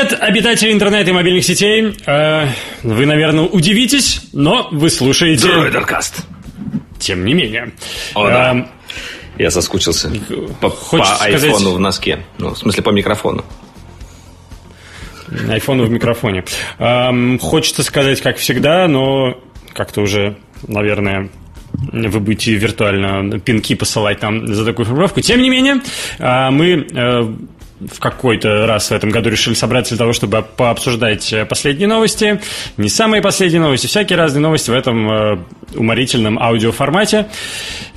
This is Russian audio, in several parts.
привет, обитатели интернета и мобильных сетей. Э, вы, наверное, удивитесь, но вы слушаете... Дроидеркаст. Тем не менее. О, да. Э, Я соскучился по, по айфону сказать... в носке. Ну, в смысле, по микрофону. Айфону в микрофоне. Эм, хочется сказать, как всегда, но как-то уже, наверное, вы будете виртуально пинки посылать нам за такую формулировку. Тем не менее, э, мы э, в какой-то раз в этом году решили собраться для того, чтобы пообсуждать э, последние новости. Не самые последние новости, всякие разные новости в этом э, уморительном аудиоформате.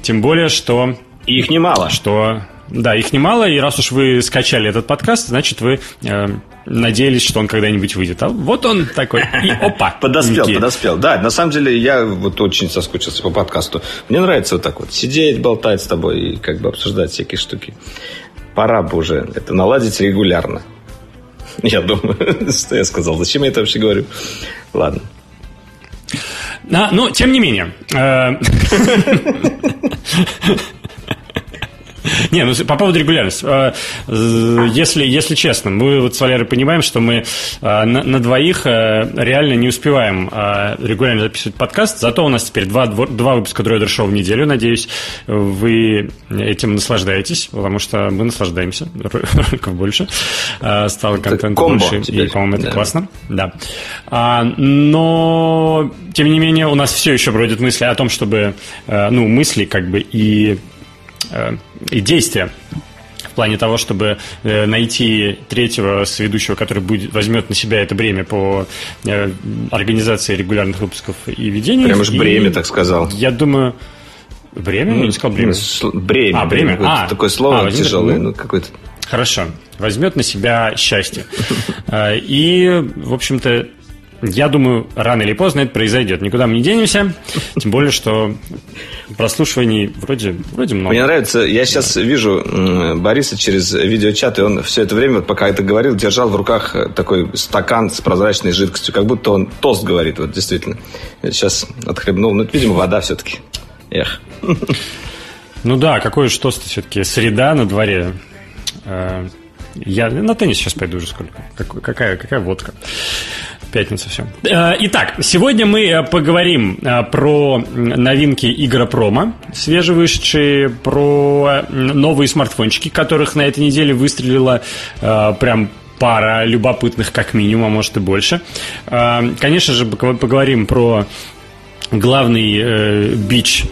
Тем более, что... их немало. Что... Да, их немало, и раз уж вы скачали этот подкаст, значит, вы э, надеялись, что он когда-нибудь выйдет. А вот он такой, и опа. Подоспел, подоспел. Да, на самом деле, я вот очень соскучился по подкасту. Мне нравится вот так вот сидеть, болтать с тобой и как бы обсуждать всякие штуки пора бы уже это наладить регулярно. Я думаю, что я сказал. Зачем я это вообще говорю? Ладно. А, но, тем не менее. Э, Не, ну по поводу регулярности. А, если, если честно, мы вот с Валерой понимаем, что мы а, на, на двоих а, реально не успеваем регулярно записывать подкаст, зато у нас теперь два, два выпуска Дроидер Шоу в неделю. Надеюсь, вы этим наслаждаетесь, потому что мы наслаждаемся роликов больше. Стало контент больше, и, по-моему, это да. классно. Да. Но, тем не менее, у нас все еще бродят мысли о том, чтобы, ну, мысли как бы Э, и действия в плане того, чтобы э, найти третьего сведущего, который будет, возьмет на себя это бремя по э, организации регулярных выпусков и ведению. Прямо же бремя, так сказал. Я думаю... Бремя? Я не сказал бремя. Бремя. А, бремя. А, такое слово а, тяжелое, ну, какое-то. Хорошо. Возьмет на себя счастье. И, в общем-то, я думаю, рано или поздно это произойдет. Никуда мы не денемся. Тем более, что прослушиваний вроде, вроде много. Мне нравится, я сейчас да. вижу Бориса через видеочат, и он все это время, пока это говорил, держал в руках такой стакан с прозрачной жидкостью, как будто он тост говорит, вот действительно. Я сейчас отхлебнул, ну, это, видимо, вода все-таки. Эх. Ну да, какой же тост все-таки? Среда на дворе. Э, я на теннис сейчас пойду уже сколько. Какая, какая водка. Пятница все. Э, итак, сегодня мы э, поговорим э, про новинки Игропрома, свежевышедшие, про новые смартфончики, которых на этой неделе выстрелила прям пара любопытных как минимум, а может и больше. Конечно же, поговорим про главный бич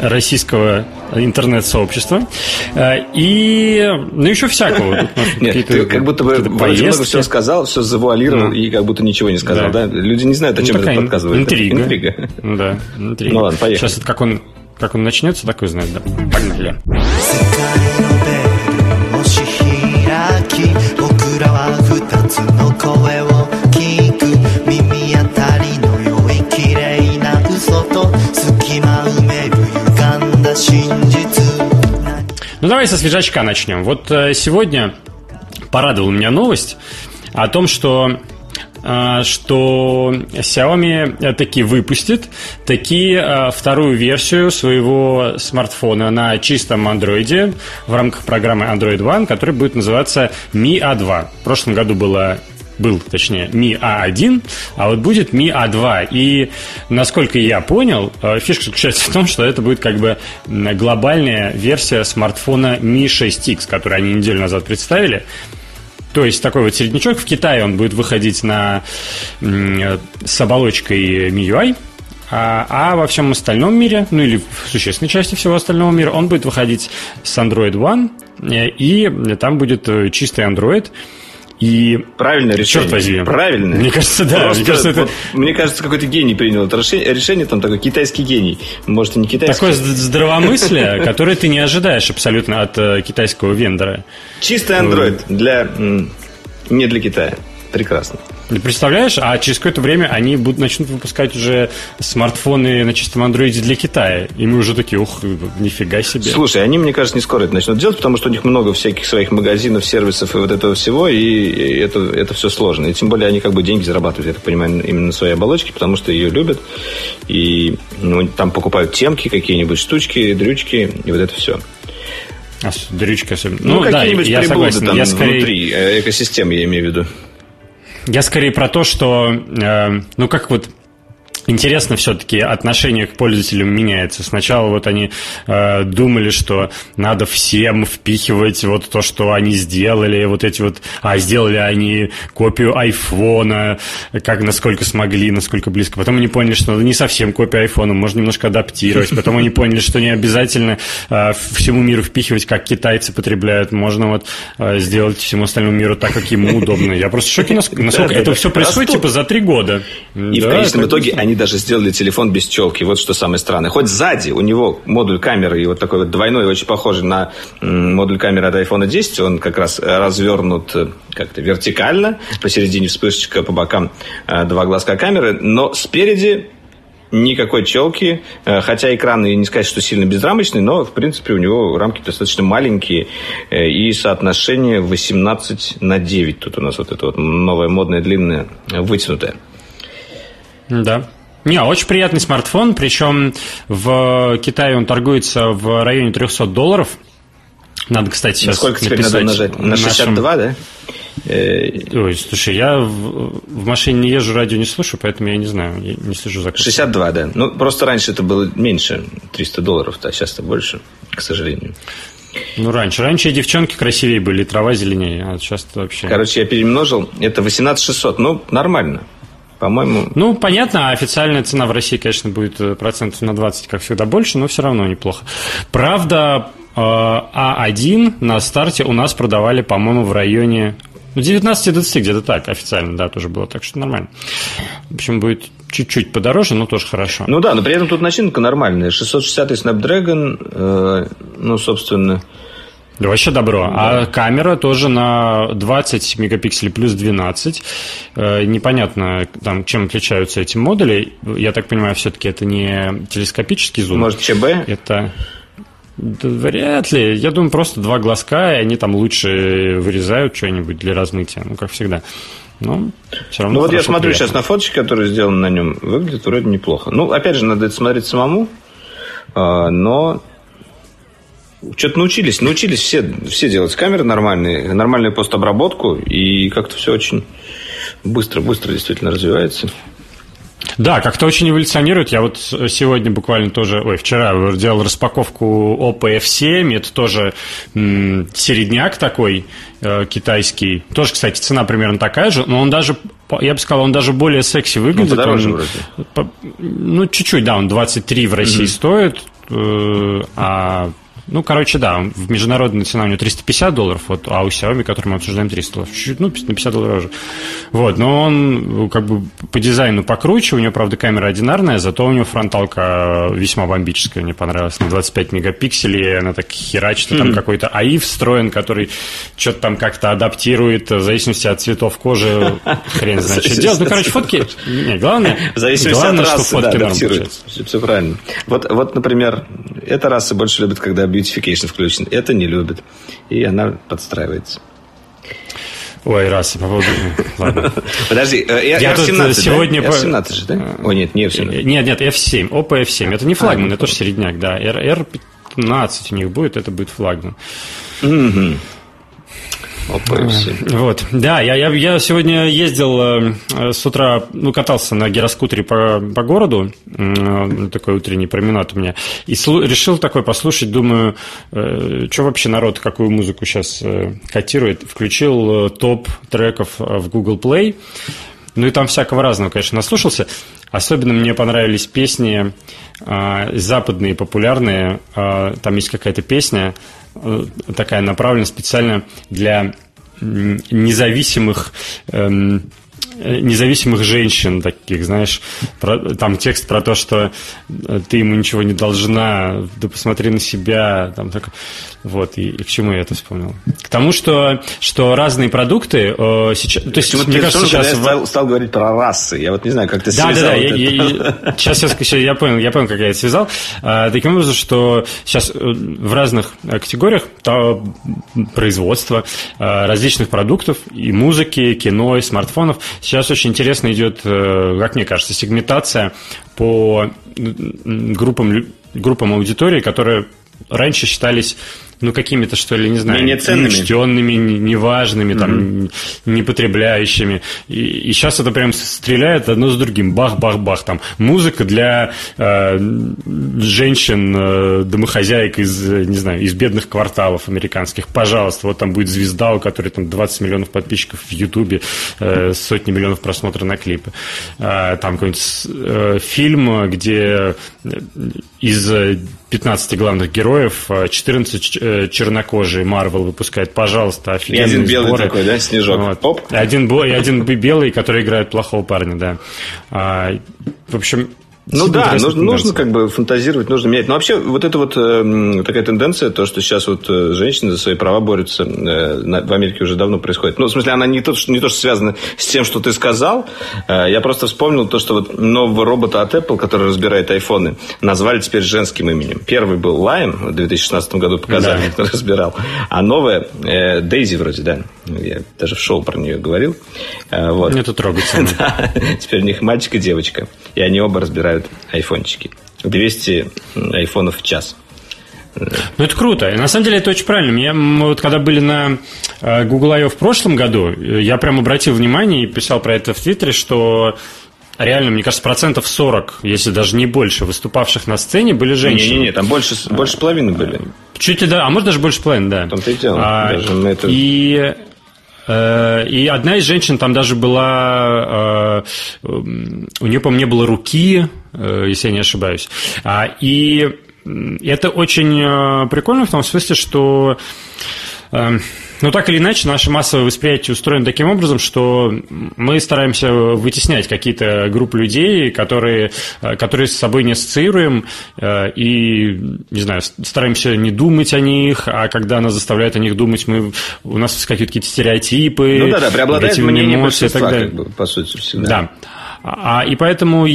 российского интернет-сообщества. Э, и, ну, еще всякого. Нет, ты как будто бы вроде много всего сказал, все завуалировал ну. и как будто ничего не сказал, да? Люди не знают, о ну, чем этот подсказывает. Интрига. Интрига. Да, интрига. Ну ладно, поехали. Сейчас как он, как он начнется, такой знает, да. Погнали. 僕らは二つの声を Ну давай со свежачка начнем. Вот э, сегодня порадовала меня новость о том, что э, что Xiaomi таки выпустит таки э, вторую версию своего смартфона на чистом андроиде в рамках программы Android One, которая будет называться Mi A2. В прошлом году было был, точнее, Mi A1, а вот будет Mi A2. И, насколько я понял, э, фишка заключается в том, что это будет как бы глобальная версия смартфона Mi 6X, который они неделю назад представили. То есть такой вот середнячок. В Китае он будет выходить на, с оболочкой MIUI, а, а во всем остальном мире, ну или в существенной части всего остального мира, он будет выходить с Android One, э, и там будет э, чистый Android – и правильное решение. Черт возьми. Правильно. Мне кажется, да. Просто, мне, кажется, это... вот, мне кажется, какой-то гений принял это решение, решение, там такой китайский гений. Может, и не китайский. Такое здравомыслие, которое ты не ожидаешь абсолютно от э, китайского вендора. Чистый Android для... не для Китая. Прекрасно. Представляешь, а через какое-то время они будут, начнут выпускать уже смартфоны на чистом андроиде для Китая. И мы уже такие, ух, нифига себе. Слушай, они, мне кажется, не скоро это начнут делать, потому что у них много всяких своих магазинов, сервисов и вот этого всего, и это, это все сложно. И тем более они как бы деньги зарабатывают, я так понимаю, именно на своей оболочке, потому что ее любят. И ну, там покупают темки, какие-нибудь штучки, дрючки, и вот это все. дрючки особенно. Ну, ну какие-нибудь да, приблуды согласен. там я скорее... внутри э, экосистемы, я имею в виду. Я скорее про то, что, э, ну, как вот Интересно все-таки отношение к пользователям меняется. Сначала вот они э, думали, что надо всем впихивать вот то, что они сделали, вот эти вот, а сделали они копию айфона, как насколько смогли, насколько близко. Потом они поняли, что не совсем копия айфона, можно немножко адаптировать. Потом они поняли, что не обязательно э, всему миру впихивать, как китайцы потребляют. Можно вот э, сделать всему остальному миру так, как ему удобно. Я просто в шоке, насколько это все происходит типа за три года. И в конечном итоге они они даже сделали телефон без челки. Вот что самое странное. Хоть сзади у него модуль камеры, и вот такой вот двойной, очень похожий на модуль камеры от iPhone 10, он как раз развернут э, как-то вертикально, посередине вспышечка, по бокам э, два глазка камеры, но спереди никакой челки, э, хотя экран и не сказать, что сильно безрамочный, но, в принципе, у него рамки достаточно маленькие, и соотношение 18 на 9. Тут у нас вот это вот новое модное длинное вытянутое. Да. Не, очень приятный смартфон, причем в Китае он торгуется в районе 300 долларов. Надо, кстати, сейчас Сколько теперь надо нажать? На 62, нашем... да? Э, Ой, слушай, я в, в машине не езжу, радио не слушаю, поэтому я не знаю, я не слежу за курсом. 62, да. Ну, просто раньше это было меньше, 300 долларов, а сейчас это больше, к сожалению. Ну, раньше. Раньше девчонки красивее были, трава зеленее, а сейчас вообще... Короче, я перемножил, это 18 600, ну, нормально. По-моему... Ну, понятно, официальная цена в России, конечно, будет э, процентов на 20, как всегда, больше, но все равно неплохо. Правда, А1 э, на старте у нас продавали, по-моему, в районе ну, 19-20 где-то так, официально, да, тоже было, так что нормально. В общем, будет чуть-чуть подороже, но тоже хорошо. Ну да, но при этом тут начинка нормальная. 660 Snapdragon, э, ну, собственно, да, вообще добро. Да. А камера тоже на 20 мегапикселей плюс 12. Э, непонятно, там, чем отличаются эти модули. Я так понимаю, все-таки это не телескопический зум. Может, ЧБ? Это... Да, вряд ли. Я думаю, просто два глазка, и они там лучше вырезают что-нибудь для размытия. Ну, как всегда. Но все равно. Ну, вот я смотрю приятно. сейчас на фоточки, которые сделаны на нем. Выглядит вроде неплохо. Ну, опять же, надо это смотреть самому. А, но что-то научились, научились все, все делать камеры нормальные, нормальную постобработку, и как-то все очень быстро, быстро действительно развивается. Да, как-то очень эволюционирует. Я вот сегодня буквально тоже, ой, вчера делал распаковку Oppo F7. Это тоже м, середняк такой э, китайский. Тоже, кстати, цена примерно такая же, но он даже я бы сказал, он даже более секси выглядит. Ну, подороже он, вроде. По, ну, чуть-чуть, да, он 23 в России mm-hmm. стоит, э, а ну, короче, да, в международной цена у него 350 долларов, вот, а у Xiaomi, который мы обсуждаем, 300 долларов. Чуть-чуть, ну, на 50 долларов уже. Вот, но он как бы по дизайну покруче, у него, правда, камера одинарная, зато у него фронталка весьма бомбическая, мне понравилась, на 25 мегапикселей, она так херачит, mm-hmm. там какой-то АИ встроен, который что-то там как-то адаптирует в зависимости от цветов кожи, хрен знает, что делать. Ну, короче, фотки, не, главное, в зависимости главное, от расы, что фотки да, адаптирует. Все правильно. Вот, вот, например, эта раса больше любит, когда beautification включен. Это не любит. И она подстраивается. Ой, раз, по поводу... Ладно. Подожди, э, я, я F17, тут сегодня... Да? F17 же, да? О, нет, не F17. Нет, нет, F7, Oppo F7. Это не флагман, а, это тоже середняк, да. R15 у них будет, это будет флагман. Вот, да, я, я, я сегодня ездил э, с утра, ну, катался на гироскутере по, по городу, э, такой утренний променад у меня, и слу, решил такой послушать, думаю, э, что вообще народ, какую музыку сейчас котирует. Включил топ треков в Google Play, ну и там всякого разного, конечно, наслушался. Особенно мне понравились песни э, западные, популярные. Э, там есть какая-то песня, Э, такая направлена специально для независимых эм, независимых женщин таких, знаешь, про, там текст про то, что э, ты ему ничего не должна, да посмотри на себя, там так, вот, и, и к чему я это вспомнил? К тому, что, что разные продукты э, сейчас, то есть, мне кажется, сейчас... Я стал, стал говорить про расы, я вот не знаю, как ты да, связал. Да, да, я, я, сейчас, сейчас, я понял, я понял, как я это связал. А, таким образом, что сейчас э, в разных категориях то производства различных продуктов, и музыки, кино, и смартфонов, Сейчас очень интересно идет, э, как мне кажется, сегментация по группам, группам аудитории, которые раньше считались ну, какими-то, что ли, не знаю, Менее ценными. неважными, там, непотребляющими. И, и сейчас это прям стреляет одно с другим. Бах-бах-бах. Там музыка для э, женщин, э, домохозяек из, не знаю, из бедных кварталов американских. Пожалуйста, вот там будет звезда, у которой там 20 миллионов подписчиков в Ютубе, э, сотни миллионов просмотров на клипы. Э, там какой-нибудь э, фильм, где из э, 15 главных героев э, 14 ч- э, чернокожие Марвел выпускает. Пожалуйста, офигенные один белый сборы. такой, да, снежок. Вот. Оп. И Один, и один белый, который играет плохого парня, да. А, в общем... Ну да, нужно, нужно как бы фантазировать, нужно менять. Но вообще вот это вот э, такая тенденция, то, что сейчас вот э, женщины за свои права борются, э, на- в Америке уже давно происходит. Ну, в смысле, она не то, что, не то, что связана с тем, что ты сказал. Э, я просто вспомнил то, что вот нового робота от Apple, который разбирает айфоны, назвали теперь женским именем. Первый был Lime, в 2016 году показали, Да. кто разбирал. А новая э, Дейзи вроде, да. Я даже в шоу про нее говорил. Э, вот. Это трогательно. Да, теперь у них мальчик и девочка. И они оба разбирают айфончики. 200 айфонов в час. Ну, это круто. И на самом деле это очень правильно. Меня, мы вот когда были на э, Google I.O. в прошлом году, э, я прям обратил внимание и писал про это в Твиттере, что реально, мне кажется, процентов 40, если даже не больше, выступавших на сцене были женщины. Не-не-не, там больше, больше половины были. Чуть ли да, а может даже больше половины, да. Том-то и дело. А, Даже это- И и одна из женщин там даже была, э, у нее, по-моему, не было руки, э, если я не ошибаюсь. А, И это очень э, прикольно в том смысле, что э, ну, так или иначе, наше массовое восприятие устроено таким образом, что мы стараемся вытеснять какие-то группы людей, которые, э, которые с собой не ассоциируем, э, и, не знаю, стараемся не думать о них, а когда нас заставляют о них думать, мы, у нас вскакивают какие-то стереотипы, Ну да-да, преобладает негативные мнение эмоции большинства, как бы, по сути, всегда. Да. А, и поэтому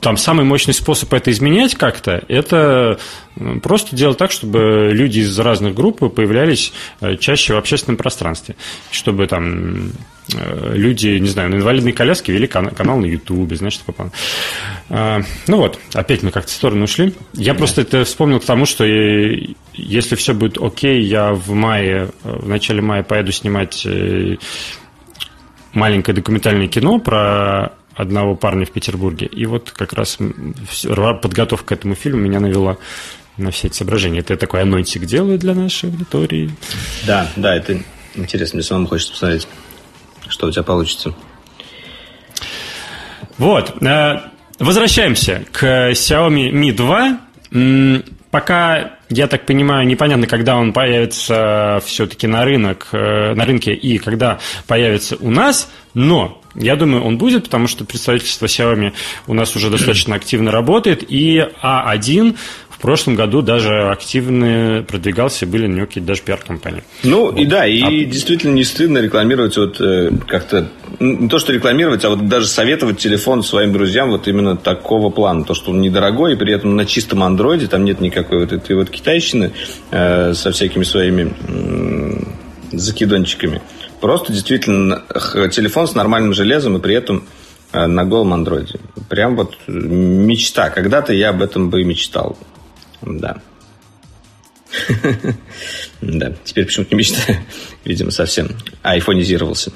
там самый мощный способ это изменять как-то, это просто делать так, чтобы люди из разных групп появлялись э, чаще в общественном пространстве. Чтобы там э, люди, не знаю, на инвалидной коляске вели кан- канал на Ютубе, знаешь, план. А, Ну вот, опять мы как-то в сторону ушли. Я просто это вспомнил к тому, что если все будет окей, я в мае, э, в начале мая поеду снимать маленькое документальное кино про одного парня в Петербурге. И вот как раз подготовка к этому фильму меня навела на все эти соображения. Это я такой анонсик делаю для нашей аудитории. Да, да, это интересно. Мне самому хочется посмотреть, что у тебя получится. Вот. э, Возвращаемся к Xiaomi Mi 2. М, Пока, я так понимаю, непонятно, когда он появится все-таки на рынок, э, на рынке и когда появится у нас, но я думаю, он будет, потому что представительство Xiaomi у нас уже достаточно активно работает, и A1 в прошлом году даже активно продвигался, были него какие-то даже пиар-компании. Ну и да, и А- действительно не стыдно рекламировать вот э, как-то н- не то что рекламировать, а вот даже советовать телефон своим друзьям вот именно такого плана, то что он недорогой и при этом на чистом андроиде там нет никакой вот этой вот китайщины э, со всякими своими м, закидончиками. Просто действительно телефон с нормальным железом и при этом э, на голом андроиде. Прям вот э, мечта. Когда-то я об этом бы и мечтал. Да. Да, теперь почему-то не мечтаю. Видимо, совсем айфонизировался.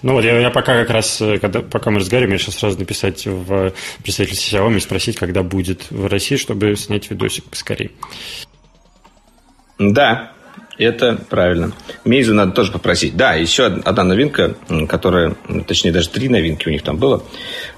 Ну вот, я, я пока как раз, э, когда, пока мы разговариваем, я сейчас сразу написать в представительство Xiaomi и спросить, когда будет в России, чтобы снять видосик поскорее. Да, это правильно. Мейзу надо тоже попросить. Да, еще одна новинка, которая, точнее, даже три новинки у них там было.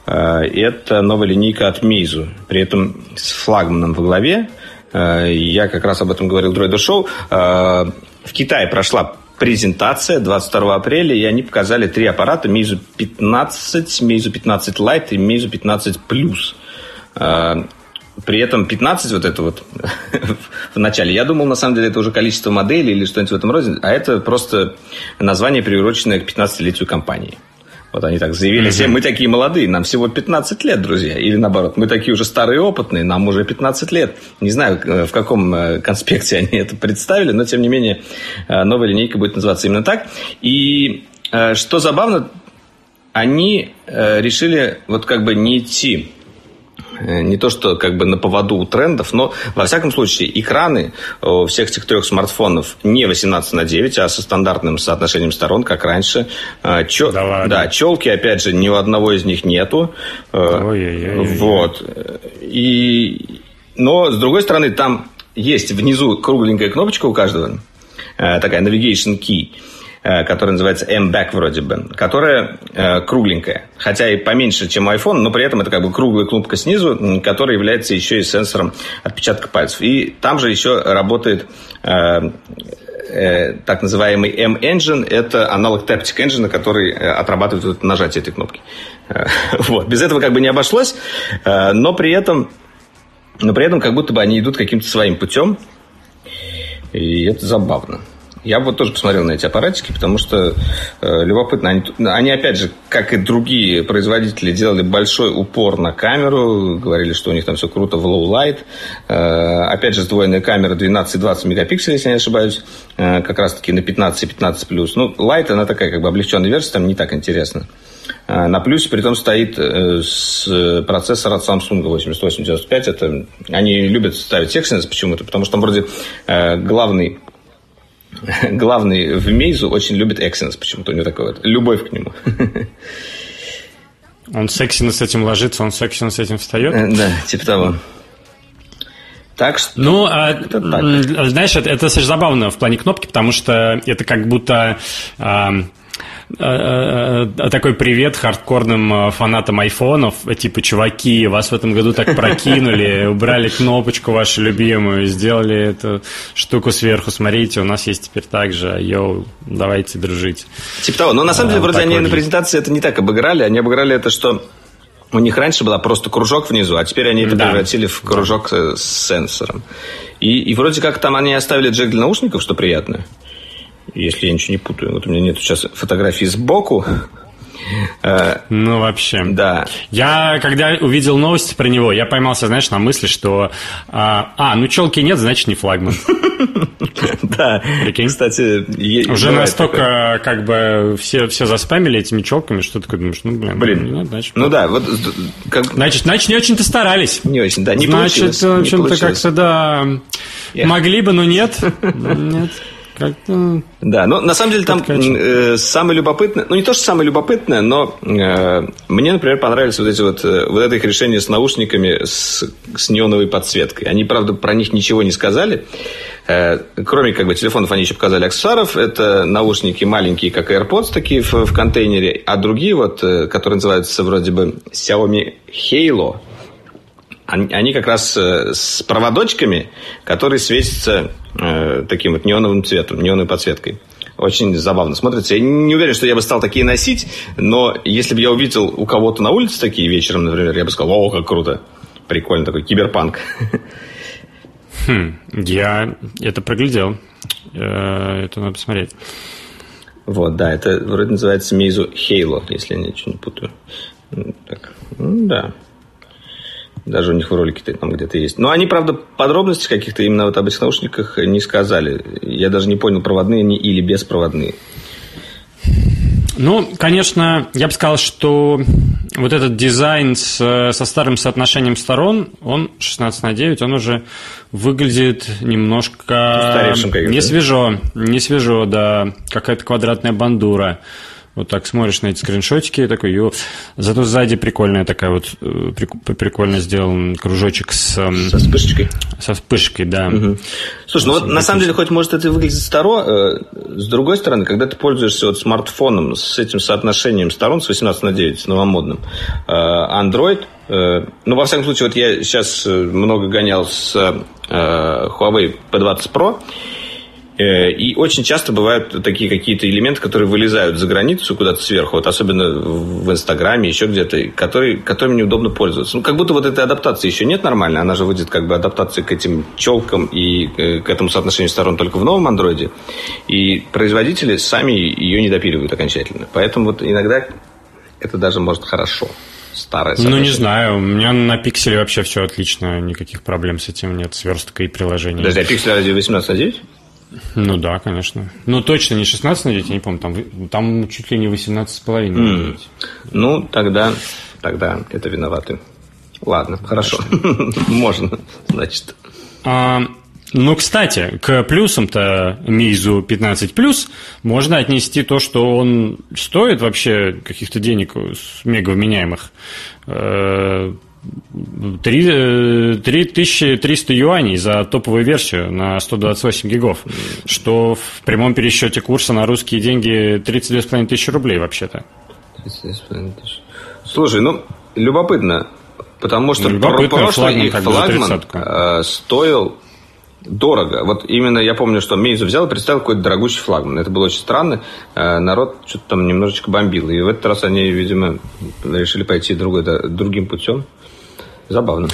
Э, Это новая линейка от Мейзу. При этом с флагманом во главе. Э, Я как раз об этом говорил в Droid Show. Э, В Китае прошла презентация 22 апреля, и они показали три аппарата. Meizu 15, Meizu 15 Lite и Meizu 15 Plus. При этом 15 вот это вот в начале. Я думал, на самом деле, это уже количество моделей или что-нибудь в этом роде. А это просто название, приуроченное к 15-летию компании. Вот они так заявили все, мы такие молодые, нам всего 15 лет, друзья. Или наоборот, мы такие уже старые и опытные, нам уже 15 лет. Не знаю, э, в каком э, конспекте они это представили, но тем не менее э, новая линейка будет называться именно так. И что забавно, они решили вот как бы не идти не то, что как бы на поводу у трендов, но во всяком случае экраны всех этих трех смартфонов не 18 на 9, а со стандартным соотношением сторон, как раньше. Э, Чё... Да, да, челки, опять же, ни у одного из них нету. Э, Ой-ой-ой. Вот. И... Но, с другой стороны, там есть внизу кругленькая кнопочка у каждого, такая navigation key – Э, которая называется M-Back вроде бы, которая э, кругленькая, хотя и поменьше, чем iPhone, но при этом это как бы круглая кнопка снизу, которая является еще и сенсором отпечатка пальцев. И там же еще работает э, так называемый M-Engine, это аналог Taptic Engine, который отрабатывает нажатие этой кнопки. Вот. Без этого как бы не обошлось, но при этом, но при этом как будто бы они идут каким-то своим путем, и это забавно. Я бы тоже посмотрел на эти аппаратики, потому что э, любопытно. Они, они, опять же, как и другие производители, делали большой упор на камеру, говорили, что у них там все круто в low light. Э, опять же, сдвоенная камера 12-20 мегапикселей, если я не ошибаюсь, э, как раз-таки на 15 и 15 плюс. Ну, light, она такая как бы облегченная версия, там не так интересно. Э, на плюсе при том стоит э, с процессор от Samsung 8895. Это, они любят ставить Exynos почему-то, потому что там вроде э, главный главный в Мейзу очень любит Exynos почему-то. У него такая вот любовь к нему. Он с с этим ложится, он с с этим встает? Э, да, типа того. Так что... Ну, а, это так. знаешь, это, это забавно в плане кнопки, потому что это как будто... А, такой привет хардкорным э, фанатам айфонов. Типа, чуваки, вас в этом году так прокинули, убрали кнопочку вашу любимую, сделали эту штуку сверху. Смотрите, у нас есть теперь так же. Йоу, давайте дружить. Типа того. Но на самом деле, вроде они на презентации это не так обыграли. Они обыграли это, что у них раньше была просто кружок внизу, а теперь они это да. превратили в кружок с сенсором. И, и вроде как там они оставили джек для наушников, что приятно если я ничего не путаю. Вот у меня нет сейчас фотографии сбоку. Э, ну, вообще. Да. Я, когда увидел новости про него, я поймался, знаешь, на мысли, что... А, а ну, челки нет, значит, не флагман. Да. Прикинь. Кстати, Уже настолько, как бы, все, все заспамили этими челками, что ты думаешь, ну, блин, блин. значит, ну да, вот... Значит, значит, не очень-то старались. Не очень, да, не Значит, в общем-то, как-то, да, могли бы, но нет. Нет. Как-то... Да, но на самом деле там э, самое любопытное, ну не то, что самое любопытное, но э, мне, например, понравились вот эти вот, э, вот это их решение с наушниками с, с неоновой подсветкой. Они, правда, про них ничего не сказали. Э, кроме как бы телефонов, они еще показали аксессуаров. Это наушники маленькие, как AirPods, такие в, в контейнере. А другие вот, э, которые называются вроде бы Xiaomi Halo, они, они как раз э, с проводочками, которые светятся э, таким вот неоновым цветом, неоновой подсветкой. Очень забавно смотрится. Я не уверен, что я бы стал такие носить, но если бы я увидел у кого-то на улице такие вечером, например, я бы сказал, о, как круто. Прикольно, такой киберпанк. Хм, я это проглядел. Э, это надо посмотреть. Вот, да, это вроде называется Meizu Halo, если я ничего не путаю. Так, да. Даже у них в ролике там где-то есть. Но они, правда, подробности каких-то именно вот об этих наушниках не сказали. Я даже не понял, проводные они или беспроводные. Ну, конечно, я бы сказал, что вот этот дизайн с, со старым соотношением сторон, он 16 на 9, он уже выглядит немножко не свежо, не свежо, да, какая-то квадратная бандура. Вот так смотришь на эти скриншотики и такой, ё. Зато сзади прикольная такая вот, э, прикольно сделан кружочек с... Эм, со вспышечкой? Со вспышкой, да. Угу. Слушай, ну вот на самом деле, хоть может это выглядит старо, э, с другой стороны, когда ты пользуешься вот смартфоном с этим соотношением сторон, с 18 на 9, с новомодным, э, Android, ну, во всяком случае, вот я сейчас много гонял с Huawei P20 Pro, и очень часто бывают такие какие-то элементы, которые вылезают за границу куда-то сверху, вот особенно в Инстаграме, еще где-то, которые, которыми неудобно пользоваться. Ну, как будто вот этой адаптации еще нет нормально, она же выйдет как бы адаптации к этим челкам и э, к этому соотношению сторон только в новом андроиде. И производители сами ее не допиливают окончательно. Поэтому вот иногда это даже может хорошо старое Ну, не знаю. У меня на пикселе вообще все отлично. Никаких проблем с этим нет. Сверстка и приложения. Подожди, а пиксель разве 18 на 9? Ну да, конечно. Ну точно не 16 на 9, я не помню, там, там чуть ли не 18 с половиной. Mm. Ну, тогда, тогда это виноваты ладно, хорошо. Можно, значит. А, ну, кстати, к плюсам-то Мизу 15 плюс можно отнести то, что он стоит вообще каких-то денег мега вменяемых. 3300 э, юаней за топовую версию на 128 гигов, что в прямом пересчете курса на русские деньги 32,5 тысячи рублей вообще-то. 32,5 тысячи. Слушай, ну, любопытно, потому что ну, любопытно, прошлый флагман, их флагман э, стоил дорого. Вот именно я помню, что Мейзу взял и представил какой-то дорогущий флагман. Это было очень странно. Э, народ что-то там немножечко бомбил. И в этот раз они, видимо, решили пойти другой, другим путем. Забавно.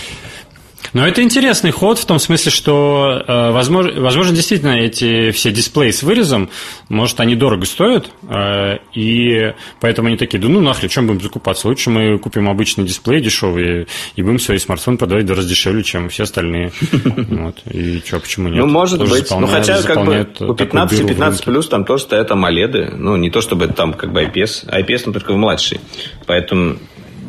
Но это интересный ход в том смысле, что, э, возможно, возможно, действительно эти все дисплеи с вырезом, может, они дорого стоят, э, и поэтому они такие, да ну нахрен, чем будем закупаться? Лучше мы купим обычный дисплей дешевый и будем свой смартфон продавать раз дешевле, чем все остальные. Вот. И что, почему нет? Ну, может тоже быть. Ну, хотя, как бы, у 15 и 15 плюс там тоже стоят AMOLED. Ну, не то, чтобы это там как бы IPS. IPS, но только в младший. Поэтому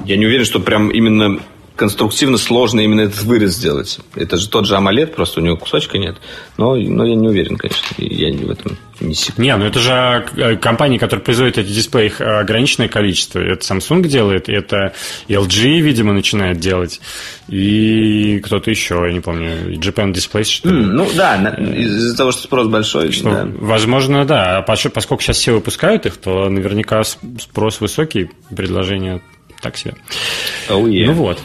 я не уверен, что прям именно конструктивно сложно именно этот вырез сделать. Это же тот же AMOLED, просто у него кусочка нет. Но, но я не уверен, конечно. Я в этом не секрет. Не, ну это же э, компании, которые производят эти дисплеи, их ограниченное количество. Это Samsung делает, это LG, видимо, начинает делать. И кто-то еще, я не помню, Japan Displays, что ли. Mm, ну да, из-за того, что спрос большой. Что, да. Возможно, да. А поскольку сейчас все выпускают их, то наверняка спрос высокий, предложение так себе. Oh, yeah. Ну вот.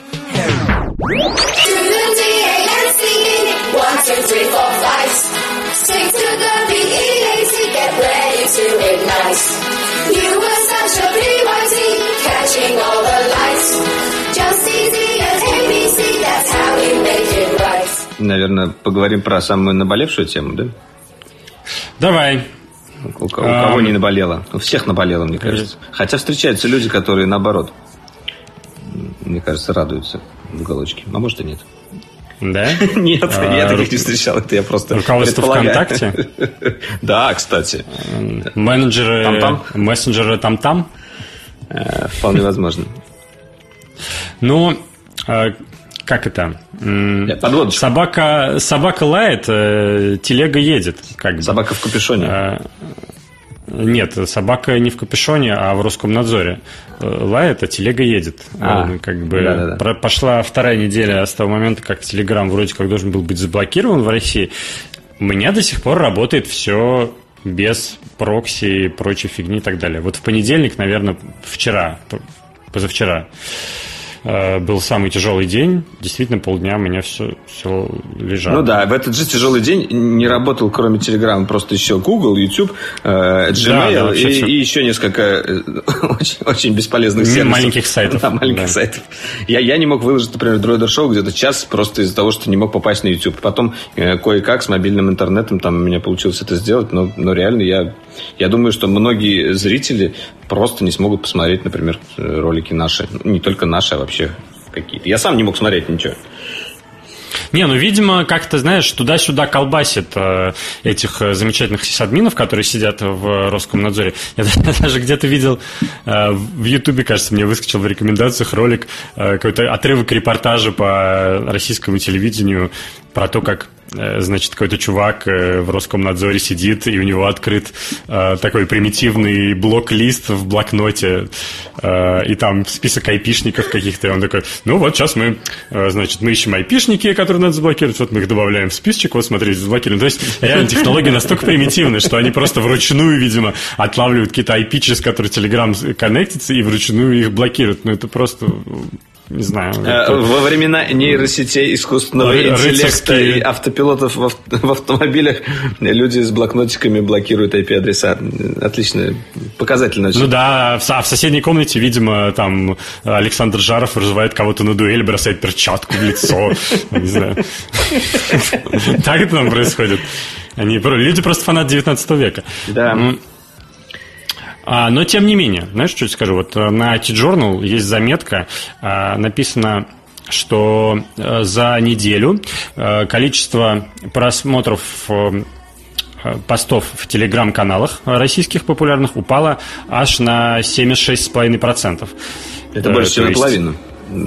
Наверное, поговорим про самую наболевшую тему, да? Давай. У, у кого а, не наболело? У всех наболело, мне кажется. Хотя встречаются люди, которые наоборот мне кажется, радуются в уголочке. А может и нет. Да? Нет, а, я таких не встречал. Это я просто Руководство ВКонтакте? Да, кстати. Менеджеры, там-там? мессенджеры там-там? Э, вполне возможно. Ну, а, как это? Собака, собака лает, э, телега едет. Как собака в капюшоне. Нет, собака не в капюшоне, а в Роскомнадзоре. Э, лает, а телега едет. А, как бы да, да, да. пошла вторая неделя с того момента, как Телеграм вроде как должен был быть заблокирован в России. У меня до сих пор работает все без прокси и прочей фигни и так далее. Вот в понедельник, наверное, вчера, позавчера, был самый тяжелый день. Действительно, полдня у меня все, все лежало. Ну да, в этот же тяжелый день не работал, кроме Telegram, просто еще Google, YouTube, э, Gmail да, да, и, все... и еще несколько э, очень, очень бесполезных сервисов. Маленьких сайтов. Да, маленьких да. сайтов. Я, я не мог выложить, например, Droider Show где-то час просто из-за того, что не мог попасть на YouTube. Потом э, кое-как с мобильным интернетом там у меня получилось это сделать, но, но реально я, я думаю, что многие зрители просто не смогут посмотреть, например, ролики наши. Не только наши, а вообще какие-то. Я сам не мог смотреть ничего. Не, ну, видимо, как-то, знаешь, туда-сюда колбасит э, этих э, замечательных сисадминов, которые сидят в Роскомнадзоре. Я даже где-то видел э, в Ютубе, кажется, мне выскочил в рекомендациях ролик, э, какой-то отрывок репортажа по российскому телевидению про то, как значит, какой-то чувак э, в Роскомнадзоре сидит, и у него открыт э, такой примитивный блок-лист в блокноте, и там список айпишников каких-то, и он такой, ну вот сейчас мы, значит, мы ищем айпишники, которые надо заблокировать, вот мы их добавляем в списочек, вот смотрите, заблокируем. То есть, реально, технологии настолько примитивны, что они просто вручную, видимо, отлавливают какие-то IP, через которые Telegram коннектится, и вручную их блокируют. Ну, это просто не знаю. Это... Во времена нейросетей, искусственного Ры- интеллекта и автопилотов в, в автомобилях люди с блокнотиками блокируют IP-адреса. Отлично, показательно. Ну да, а в соседней комнате, видимо, там Александр Жаров вызывает кого-то на дуэль, бросает перчатку в лицо. Не знаю. Так это там происходит. Они, люди просто фанат 19 века. Да. А, но тем не менее, знаешь, что я скажу? Вот э, на T-Journal есть заметка, а, написано что э, за неделю э, количество просмотров постов в телеграм-каналах российских популярных упало аж на 76,5%. Это больше, чем наполовину.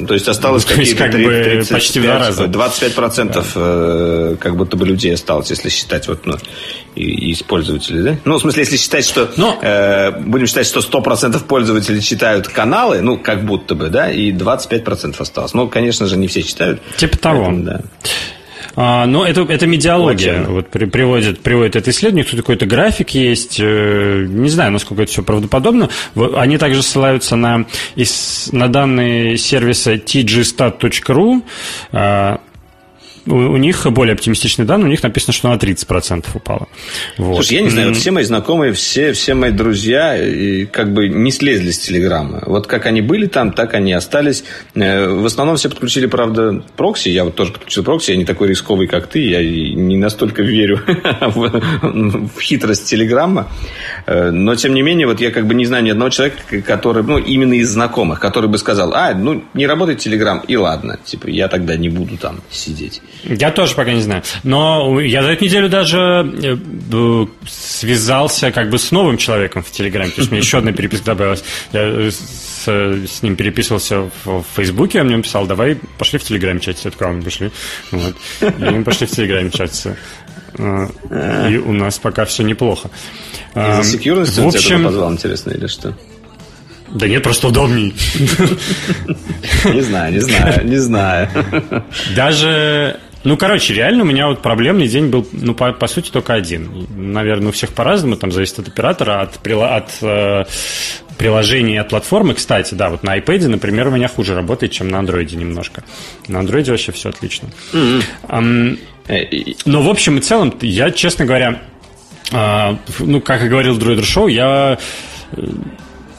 То есть осталось есть, какие-то как бы 30, почти в два 35, раза. 25% э, как будто бы людей осталось, если считать вот, ну, и, и пользователей, да? Ну, в смысле, если считать, что... Но- э, будем считать, что 100% пользователей читают каналы, ну, как будто бы, да, и 25% осталось. Ну, конечно же, не все читают. Типа того. Поэтому, да. А, но это, это медиалогия. Вот при- приводит, приводит это исследование, тут какой-то график есть. э, Не знаю, насколько это все правдоподобно. Они также ссылаются на, на данные сервиса tgstat.ru. У, у них более оптимистичные данные, у них написано, что на 30% упало. Вот. Слушай, я не знаю, вот все мои знакомые, все, все мои друзья и как бы не слезли с Телеграма. Вот как они были там, так они остались. Э, В основном все подключили, правда, прокси. Я вот тоже подключил прокси. Я не такой рисковый, как ты. Я не настолько верю в, в хитрость Телеграма. Э, Но, тем не менее, вот я как бы не знаю ни одного человека, который, ну, именно из знакомых, который бы сказал, а, ну, не работает Телеграм, и ладно. Типа, я тогда не буду там сидеть. Я тоже пока не знаю. Но я за эту неделю даже э, связался как бы с новым человеком в Телеграме. То есть мне еще одна переписка добавилась. Я э, с, с ним переписывался в, в Фейсбуке, он мне написал, давай пошли в Телеграме чатиться. Я такой, «А, мы пошли. Вот. И мы пошли в Телеграме чатиться. Э, И у нас пока все неплохо. Из-за секьюрности в общем, позвал, интересно, или что? да нет, просто удобней. Не знаю, не знаю, не знаю. Даже, ну, короче, реально у меня вот проблемный день был, ну, по, по сути, только один. Наверное, у всех по-разному, там зависит от оператора, от, от э, приложения и от платформы. Кстати, да, вот на iPad, например, у меня хуже работает, чем на Android немножко. На Android вообще все отлично. И- но в общем и целом, я, честно говоря, а, ну, как и говорил Droid Show, я э,